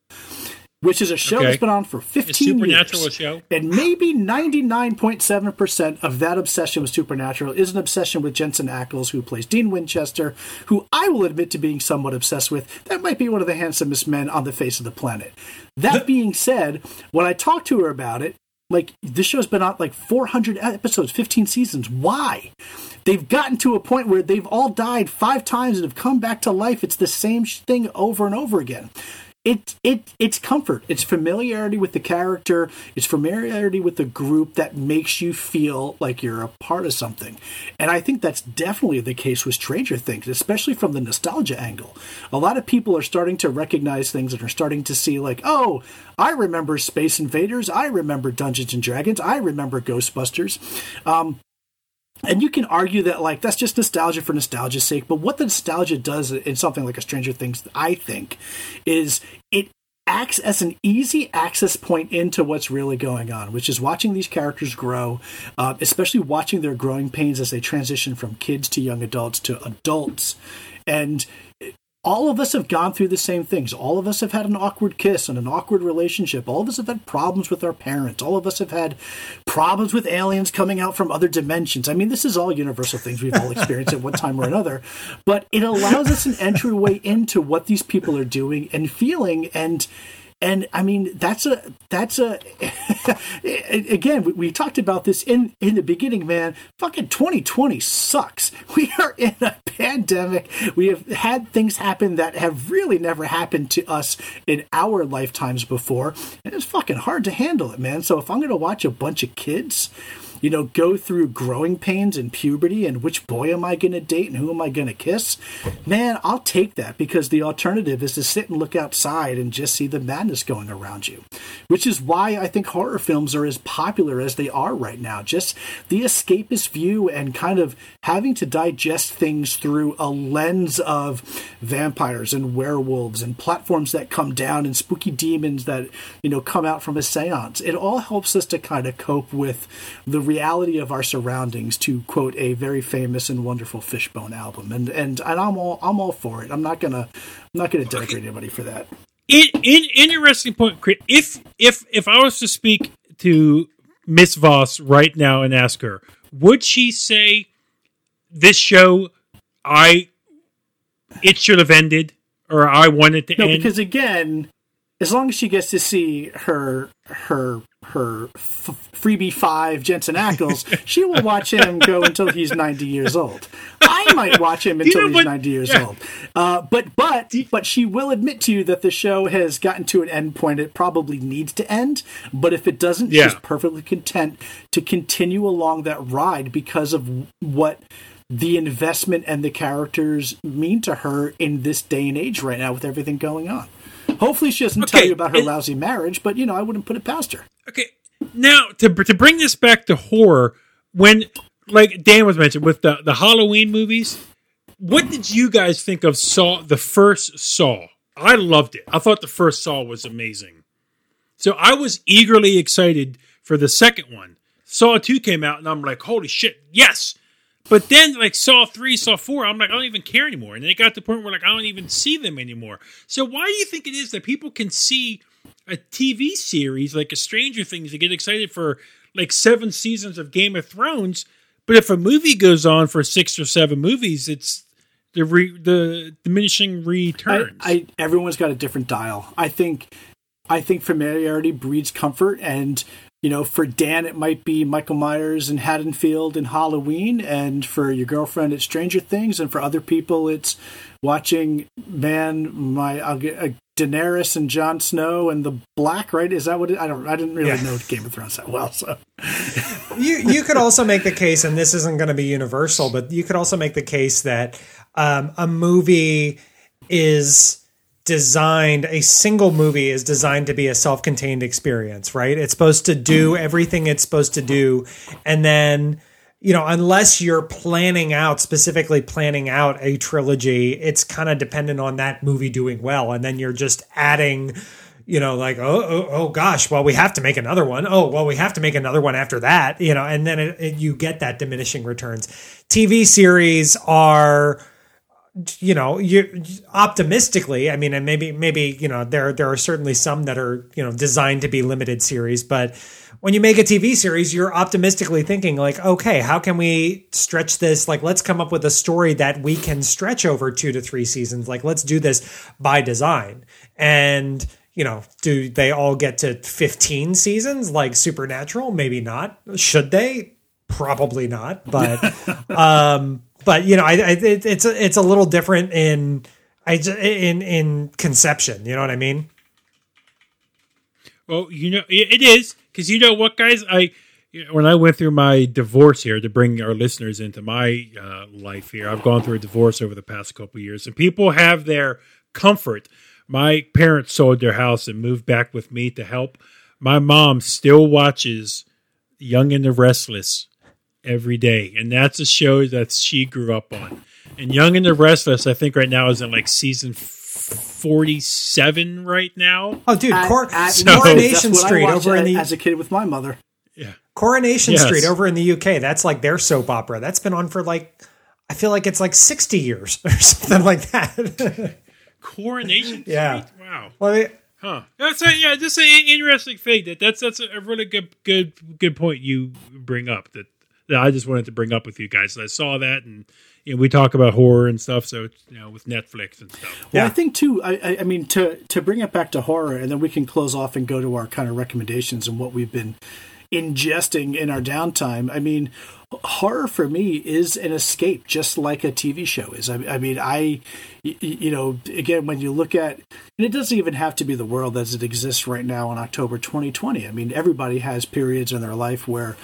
which is a show Okay. that's been on for Is 15 Supernatural years. And maybe 99.7% of that obsession with Supernatural is an obsession with Jensen Ackles, who plays Dean Winchester, who I will admit to being somewhat obsessed with. That might be one of the handsomest men on the face of the planet. That being said, when I talked to her about it, like this show's been on like 400 episodes, 15 seasons. Why? They've gotten to a point where they've all died five times and have come back to life. It's the same thing over and over again. It it it's comfort. It's familiarity with the character. It's familiarity with the group that makes you feel like you're a part of something. And I think that's definitely the case with Stranger Things, especially from the nostalgia angle. A lot of people are starting to recognize things and are starting to see like, oh, I remember Space Invaders. I remember Dungeons and Dragons. I remember Ghostbusters. Um, and you can argue that like that's just nostalgia for nostalgia's sake but what the nostalgia does in something like a stranger things i think is it acts as an easy access point into what's really going on which is watching these characters grow uh, especially watching their growing pains as they transition from kids to young adults to adults. And all of us have gone through the same things. All of us have had an awkward kiss and an awkward relationship. All of us have had problems with our parents. All of us have had problems with aliens coming out from other dimensions. I mean, this is all universal things we've all experienced at one time or another. But it allows us an entryway into what these people are doing and feeling and and I mean that's a that's a again we, we talked about this in in the beginning, man. Fucking 2020 sucks. We are in a pandemic. We have had things happen that have really never happened to us in our lifetimes before, and it's fucking hard to handle it, man. So if I'm gonna watch a bunch of kids you know, go through growing pains and puberty and which boy am I going to date and who am I going to kiss, man, I'll take that because the alternative is to sit and look outside and just see the madness going around you. Which is why I think horror films are as popular as they are right now. Just the escapist view and kind of having to digest things through a lens of vampires and werewolves and platforms that come down and spooky demons that, you know, come out from a seance. It all helps us to kind of cope with the reality of our surroundings to quote a very famous and wonderful fishbone album. And and, and i'm all i'm all for it. I'm not gonna i'm not gonna denigrate anybody for that. In, in interesting point if if if i was to speak to miss voss right now and ask her would she say this show i it should have ended or i wanted to no end? because again as long as she gets to see her her her f- freebie five Jensen Ackles, she will watch him go until he's ninety years old. I might watch him until know he's what- ninety years yeah. old. Uh, but but but she will admit to you that the show has gotten to an end point. It probably needs to end. But if it doesn't, Yeah. she's perfectly content to continue along that ride because of what the investment and the characters mean to her in this day and age right now with everything going on. Hopefully, she doesn't tell you about her and- lousy marriage, but you know, I wouldn't put it past her. Okay, now to to bring this back to horror, when like Dan was mentioned with the the Halloween movies, what did you guys think of Saw the first Saw? I loved it. I thought the first Saw was amazing. So I was eagerly excited for the second one. Saw two came out, and I'm like, holy shit, yes. But then, like Saw three, Saw four, I'm like, I don't even care anymore. And then it got to the point where like I don't even see them anymore. So why do you think it is that people can see a TV series like a Stranger Things to get excited for like seven seasons of Game of Thrones, but if a movie goes on for six or seven movies, it's the re- the diminishing I, returns. I everyone's got a different dial. I think I think familiarity breeds comfort and you know, for Dan, it might be Michael Myers and Haddonfield and Halloween, and for your girlfriend, it's Stranger Things, and for other people, it's watching man, my I'll get uh, Daenerys and Jon Snow and the Black. Right? Is that what it, I don't? I didn't really Yeah. know Game of Thrones that well, so you you could also make the case, and this isn't going to be universal, but you could also make the case that um, a movie is designed a single movie is designed to be a self-contained experience right? It's supposed to do mm-hmm. everything it's supposed to do. And then you know unless you're planning out specifically planning out a trilogy it's kind of dependent on that movie doing well. And then you're just adding you know like oh, oh oh gosh well we have to make another one. Oh well we have to make another one after that you know? And then it, it, you get that diminishing returns. Tv series are you know you optimistically i mean and maybe maybe you know there there are certainly some that are you know designed to be limited series but when you make a tv series you're optimistically thinking like okay how can we stretch this? Like let's come up with a story that we can stretch over 2 to 3 seasons. Like let's do this by design. And you know do they all get to 15 seasons? Like supernatural? Maybe not. Should they? Probably not but um but you know, I, I it, it's a, it's a little different in I in in conception. You know what I mean? Well, you know it is because you know what, guys. I when I went through my divorce here to bring our listeners into my uh, life here, I've gone through a divorce over the past couple years, and people have their comfort. My parents sold their house and moved back with me to help. My mom still watches Young and the Restless every day, and that's a show that she grew up on. And Young and the Restless, I think right now is in like season forty-seven right now. Oh, dude, At- Cor- at- So- Coronation that's what I Street watched over in the as a kid with my mother. Yeah. Coronation Yes. Street over in the UK. That's like their soap opera. That's been on for like I feel like it's like sixty years or something like that. Coronation Yeah. Street. Wow. well, I- Huh. That's a, yeah. Just an interesting thing. That that's that's a really good good good point you bring up. That, that I just wanted to bring up with you guys. I saw that, and you know, we talk about horror and stuff. So it's, you know, with Netflix and stuff. Well, Yeah. I think too. I, I, I mean, to to bring it back to horror, and then we can close off and go to our kind of recommendations and what we've been ingesting in our downtime. I mean, horror for me is an escape, just like a TV show is. I, I mean, I, you know, again, when you look at, and it doesn't even have to be the world as it exists right now in October 2020. I mean, everybody has periods in their life where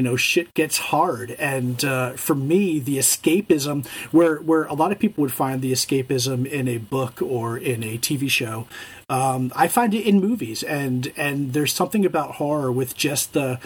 you know shit gets hard. And uh, for me the escapism where where a lot of people would find the escapism in a book or in a tv show um, i find it in movies. And and there's something about horror with just the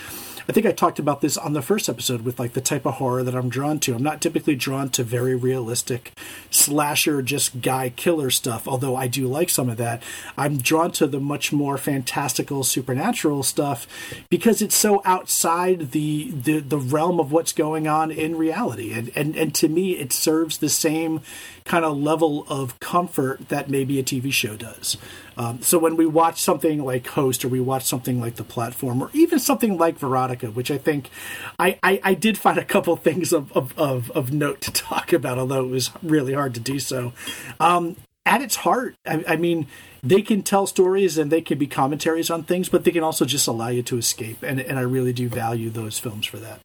I think I talked about this on the first episode with like the type of horror that I'm drawn to. I'm not typically drawn to very realistic slasher, just guy killer stuff, although I do like some of that. I'm drawn to the much more fantastical, supernatural stuff because it's so outside the the, the realm of what's going on in reality. And, and and to me it serves the same kind of level of comfort that maybe a TV show does. Um, so when we watch something like Host or we watch something like The Platform or even something like Veronica, which I think I, I, I did find a couple things of, of, of, of note to talk about, although it was really hard to do so. Um, at its heart, I, I mean, they can tell stories and they can be commentaries on things, but they can also just allow you to escape. And, and I really do value those films for that.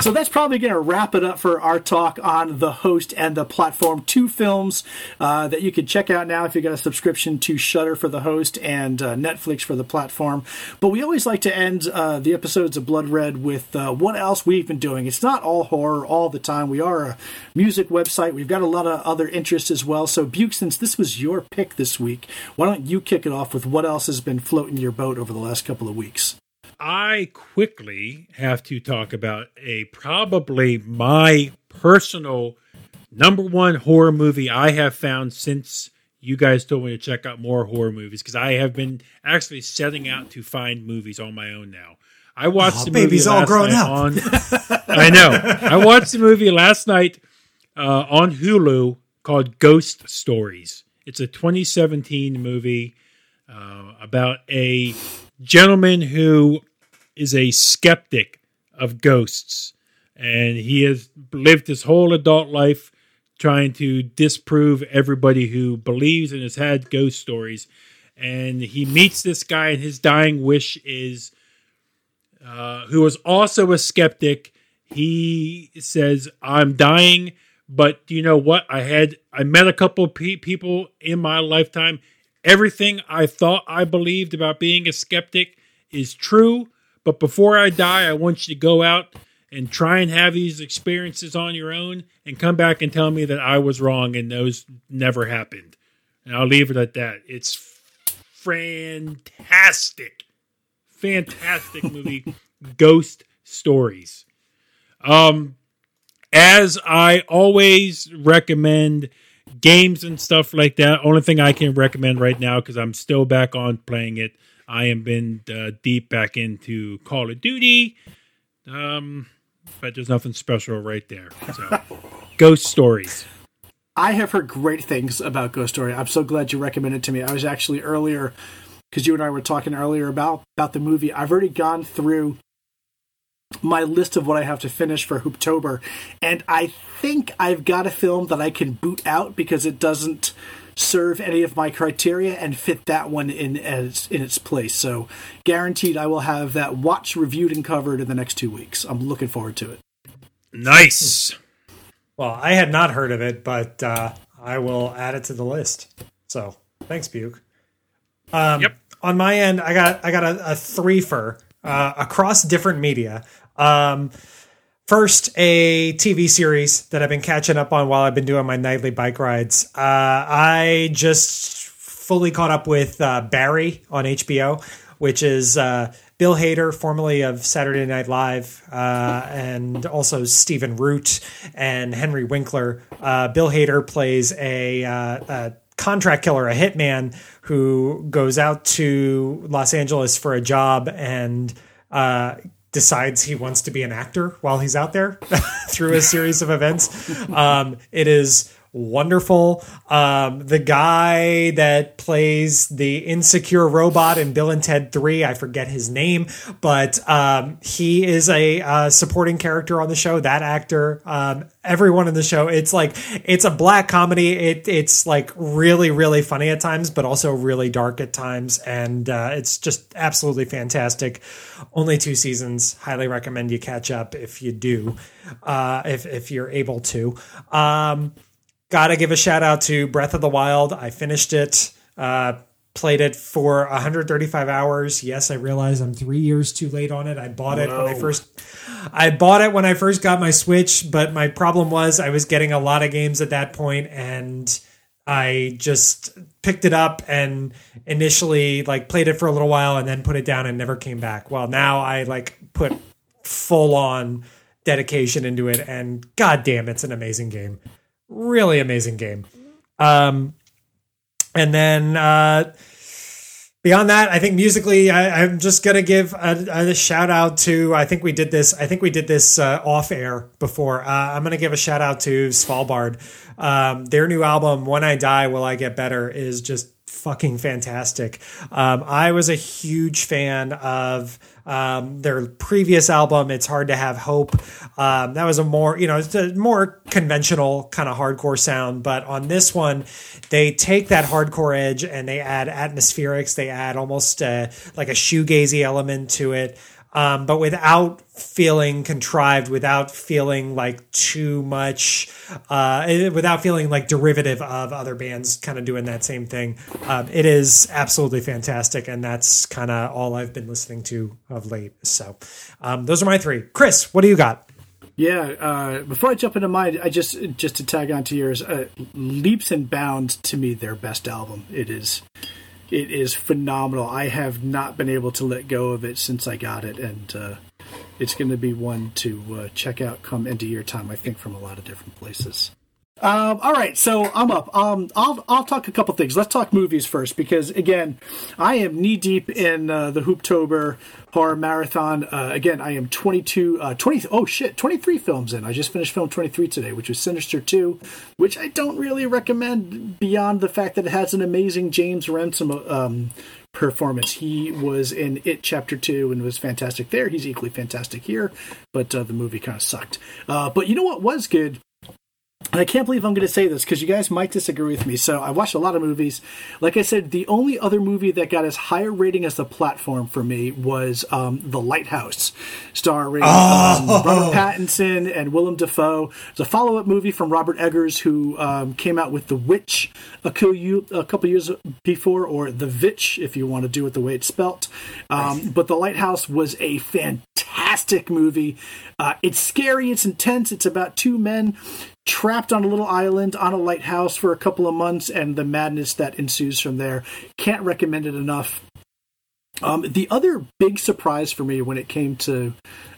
So that's probably going to wrap it up for our talk on the host and the platform. Two films uh, that you can check out now if you've got a subscription to Shudder for the host and uh, Netflix for the platform. But we always like to end uh, the episodes of Blood Red with uh, what else we've been doing. It's not all horror all the time. We are a music website. We've got a lot of other interests as well. So Buke, since this was your pick this week, why don't you kick it off with what else has been floating your boat over the last couple of weeks? I quickly have to talk about a probably my personal number one horror movie I have found since you guys told me to check out more horror movies because I have been actually setting out to find movies on my own now. I watched Aw, the movie baby's all grown up. on. I know. I watched the movie last night uh, on Hulu called Ghost Stories. It's a 2017 movie uh, about a gentleman who is a skeptic of ghosts, and he has lived his whole adult life trying to disprove everybody who believes and has had ghost stories. And he meets this guy, and his dying wish is uh, who was also a skeptic. He says, "I'm dying, but do you know what? I had I met a couple pe- people in my lifetime. Everything I thought I believed about being a skeptic is true. But before I die, I want you to go out." And try and have these experiences on your own and come back and tell me that I was wrong and those never happened. And I'll leave it at that. It's fantastic. Fantastic movie. Ghost Stories. Um as I always recommend games and stuff like that. Only thing I can recommend right now because I'm still back on playing it. I am been uh, deep back into Call of Duty. Um, but there's nothing special right there. So, Ghost Stories. I have heard great things about Ghost Story. I'm so glad you recommended it to me. I was actually earlier because you and I were talking earlier about about the movie. I've already gone through my list of what I have to finish for Hooptober, and I think I've got a film that I can boot out because it doesn't serve any of my criteria and fit that one in as in its place. So guaranteed I will have that watch reviewed and covered in the next two weeks. I'm looking forward to it. Nice. Well, I had not heard of it, but uh, I will add it to the list. So thanks, Buke. Um, Yep. On my end, I got I got a, a threefer uh, across different media. Um, first, a TV series that I've been catching up on while I've been doing my nightly bike rides. Uh, I just fully caught up with uh, Barry on HBO, which is uh, Bill Hader, formerly of Saturday Night Live, uh, and also Stephen Root and Henry Winkler. Uh, Bill Hader plays a, uh, a contract killer, a hitman who goes out to Los Angeles for a job and uh, decides he wants to be an actor while he's out there through a series of events. Um, it is wonderful. Um, the guy that plays the insecure robot in Bill and Ted 3, I forget his name, but um, he is a uh, supporting character on the show. That actor, um, everyone in the show, it's like, it's a black comedy. It, it's like really, really funny at times, but also really dark at times. And uh, it's just absolutely fantastic. Only two seasons. Highly recommend you catch up if you do, uh, if, if you're able to. Um, Gotta give a shout out to Breath of the Wild. I finished it, uh, played it for 135 hours. Yes, I realize I'm three years too late on it. I bought it when I first, I bought it when I first got my Switch, but my problem was I was getting a lot of games at that point, and I just picked it up and initially like played it for a little while and then put it down and never came back. Well, now I like put full on dedication into it, and god damn, it's an amazing game really amazing game. Um, and then uh, beyond that, I think musically, I, I'm just gonna give a, a shout out to. I think we did this. I think we did this uh, off air before. Uh, I'm gonna give a shout out to Svalbard. Um, their new album, "When I Die, Will I Get Better," is just fucking fantastic. Um, I was a huge fan of um, their previous album, "It's Hard to Have Hope." Um, that was a more, you know, it's a more conventional kind of hardcore sound. But on this one, they take that hardcore edge and they add atmospherics. They add almost uh like a shoegazy element to it. Um, but without feeling contrived, without feeling like too much, uh, without feeling like derivative of other bands kind of doing that same thing. Um, it is absolutely fantastic, and that's kind of all I've been listening to of late. So, um, those are my three. Chris, what do you got? Yeah, uh, before I jump into mine, I just just to tag on to yours, uh, leaps and bounds to me their best album. It is, it is phenomenal. I have not been able to let go of it since I got it, and uh, it's going to be one to uh, check out come end of year time. I think from a lot of different places. Um, all right, so I'm up. Um, I'll I'll talk a couple things. Let's talk movies first because again, I am knee deep in uh, the Hooptober horror marathon. Uh, again, I am 22, uh, 20. Oh shit, 23 films in. I just finished film 23 today, which was Sinister 2, which I don't really recommend beyond the fact that it has an amazing James Ransone um, performance. He was in It Chapter Two and was fantastic there. He's equally fantastic here, but uh, the movie kind of sucked. Uh, but you know what was good? And I can't believe I'm going to say this because you guys might disagree with me. So I watched a lot of movies. Like I said, the only other movie that got as higher rating as the platform for me was um, The Lighthouse, starring oh. um, Robert Pattinson and Willem Dafoe. It's a follow-up movie from Robert Eggers, who um, came out with The Witch a couple years before, or The Vitch, if you want to do it the way it's spelt. Um, but The Lighthouse was a fantastic movie. Uh, it's scary, it's intense. It's about two men trapped on a little island on a lighthouse for a couple of months and the madness that ensues from there. Can't recommend it enough. Um, the other big surprise for me when it came to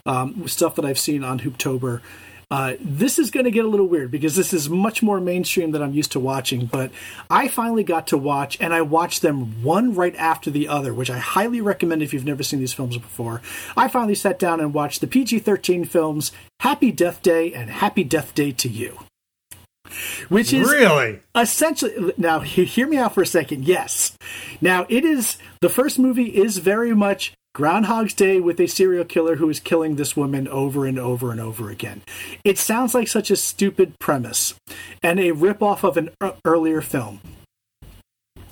um, stuff that I've seen on Hooptober, uh, this is going to get a little weird because this is much more mainstream than I'm used to watching. But I finally got to watch, and I watched them one right after the other, which I highly recommend if you've never seen these films before. I finally sat down and watched the PG 13 films Happy Death Day and Happy Death Day to You which is really essentially now hear me out for a second yes now it is the first movie is very much groundhog's day with a serial killer who is killing this woman over and over and over again. It sounds like such a stupid premise and a rip off of an earlier film.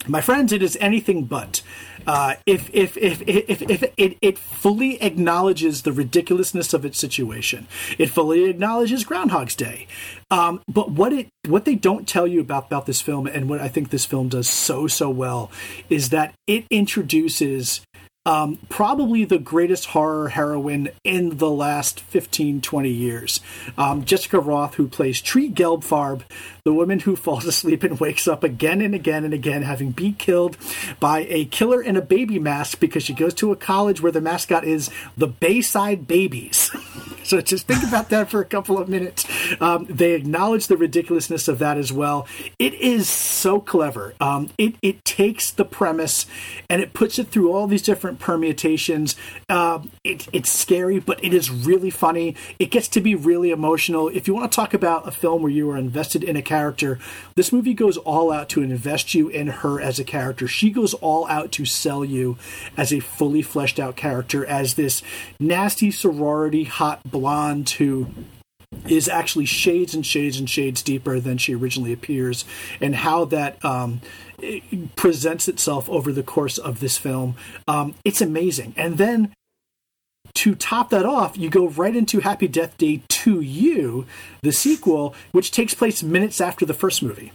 My friends it is anything but. Uh, if, if, if, if, if, it, it fully acknowledges the ridiculousness of its situation, it fully acknowledges Groundhog's Day. Um, but what it what they don't tell you about about this film, and what I think this film does so so well, is that it introduces um, probably the greatest horror heroine in the last 15, 20 years. Um, Jessica Rothe, who plays Tree Gelbfarb, the woman who falls asleep and wakes up again and again and again, having been killed by a killer in a baby mask because she goes to a college where the mascot is the Bayside Babies. so just think about that for a couple of minutes. Um, they acknowledge the ridiculousness of that as well. It is so clever. Um, it, it takes the premise and it puts it through all these different permutations. Uh, it, it's scary, but it is really funny. It gets to be really emotional. If you want to talk about a film where you are invested in a character, character. This movie goes all out to invest you in her as a character. She goes all out to sell you as a fully fleshed out character, as this nasty sorority hot blonde who is actually shades and shades and shades deeper than she originally appears, and how that um, presents itself over the course of this film. Um, it's amazing. And then to top that off, you go right into Happy Death Day to You, the sequel, which takes place minutes after the first movie,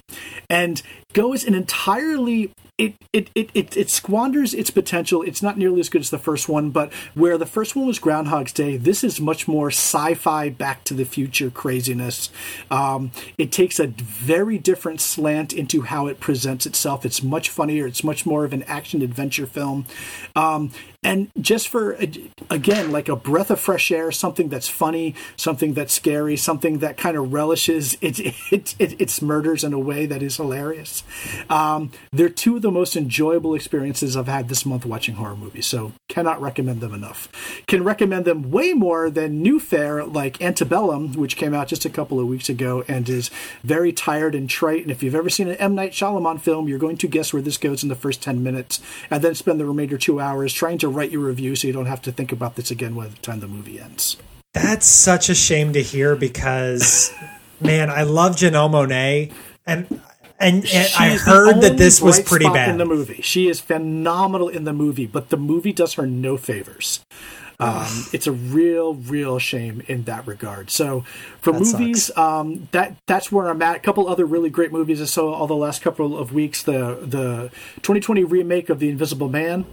and goes an entirely it, it, it, it, it squanders its potential. It's not nearly as good as the first one, but where the first one was Groundhog's Day, this is much more sci fi, back to the future craziness. Um, it takes a very different slant into how it presents itself. It's much funnier, it's much more of an action adventure film. Um, and just for again like a breath of fresh air something that's funny something that's scary something that kind of relishes its its its murders in a way that is hilarious. Um, they're two of the most enjoyable experiences i've had this month watching horror movies so cannot recommend them enough. Can recommend them way more than new fare like antebellum which came out just a couple of weeks ago and is very tired and trite. And if you've ever seen an m. Night Shyamalan film you're going to guess where this goes in the first 10 minutes and then spend the remainder two hours trying to write your review so you don't have to think about this again by the time the movie ends. That's such a shame to hear because, man, I love Janelle Monáe, and and, and I heard that this was pretty bad in the movie. She is phenomenal in the movie, but the movie does her no favors. Um, it's a real, real shame in that regard. So, for that movies, um, that that's where I'm at. A couple other really great movies I saw all the last couple of weeks. The the 2020 remake of The Invisible Man.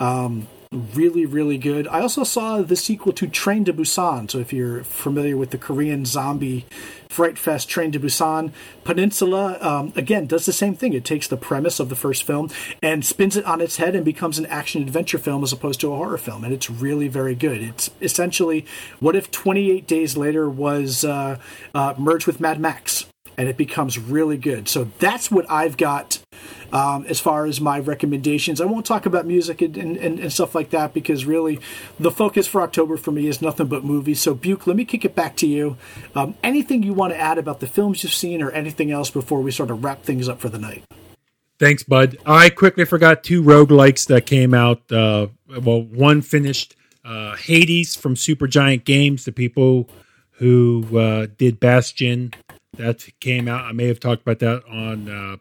Um, really, really good. I also saw the sequel to Train to Busan. So if you're familiar with the Korean zombie Fright Fest Train to Busan, Peninsula, um, again, does the same thing. It takes the premise of the first film and spins it on its head and becomes an action adventure film as opposed to a horror film. And it's really very good. It's essentially what if 28 Days Later was uh, uh, merged with Mad Max? And it becomes really good. So that's what I've got um, as far as my recommendations. I won't talk about music and, and, and, stuff like that because really the focus for October for me is nothing but movies. So, Buke, let me kick it back to you. Um, anything you want to add about the films you've seen or anything else before we sort of wrap things up for the night? Thanks, Bud. I quickly forgot two roguelikes that came out. Uh, well, one finished uh, Hades from Supergiant Games, the people who uh, did Bastion that came out. I may have talked about that on uh,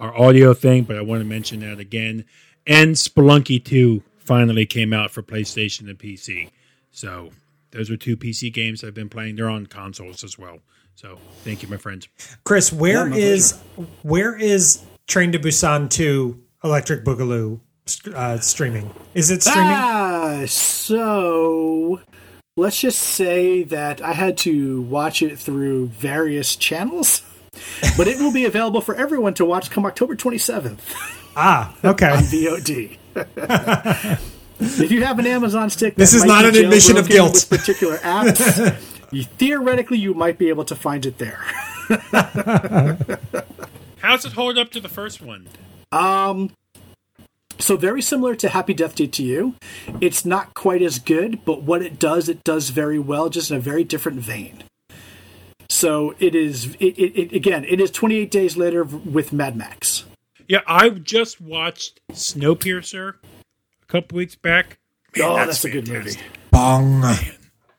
our audio thing, but I want to mention that again. And Spelunky 2 finally came out for PlayStation and PC. So those are two PC games I've been playing. They're on consoles as well. So thank you, my friends. Chris, where my is where is Train to Busan 2 Electric Boogaloo uh, streaming? Is it streaming? Ah, so let's just say that I had to watch it through various channels, but it will be available for everyone to watch come October 27th Ah, okay. on VOD. if you have an Amazon stick, This is not an admission of guilt. With particular apps, you, theoretically, you might be able to find it there. How's it hold up to the first one? So very similar to Happy Death Day to You. It's not quite as good, but what it does, it does very well, just in a very different vein. So it is. It, it, it again. It is 28 days later with Mad Max. Yeah, I just watched Snowpiercer a couple weeks back. Man, oh, that's, a good movie. fantastic. Bong.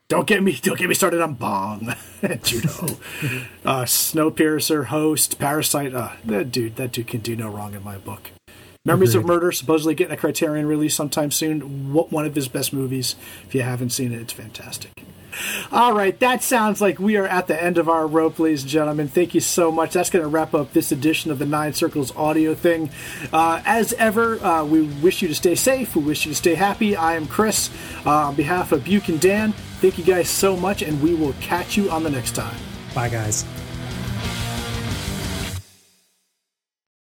Don't get me. Don't get me started on Bong, Joon-ho, uh, Snowpiercer, Host, Parasite. Uh, that dude. That dude can do no wrong in my book. Memories of Murder, supposedly getting a Criterion release sometime soon. One of his best movies. If you haven't seen it, it's fantastic. All right, that sounds like we are at the end of our rope, ladies and gentlemen. Thank you so much. That's going to wrap up this edition of the Nine Circles audio thing. Uh, as ever, uh, we wish you to stay safe. We wish you to stay happy. I am Chris. Uh, on behalf of Buke and Dan, thank you guys so much, and we will catch you on the next time. Bye, guys.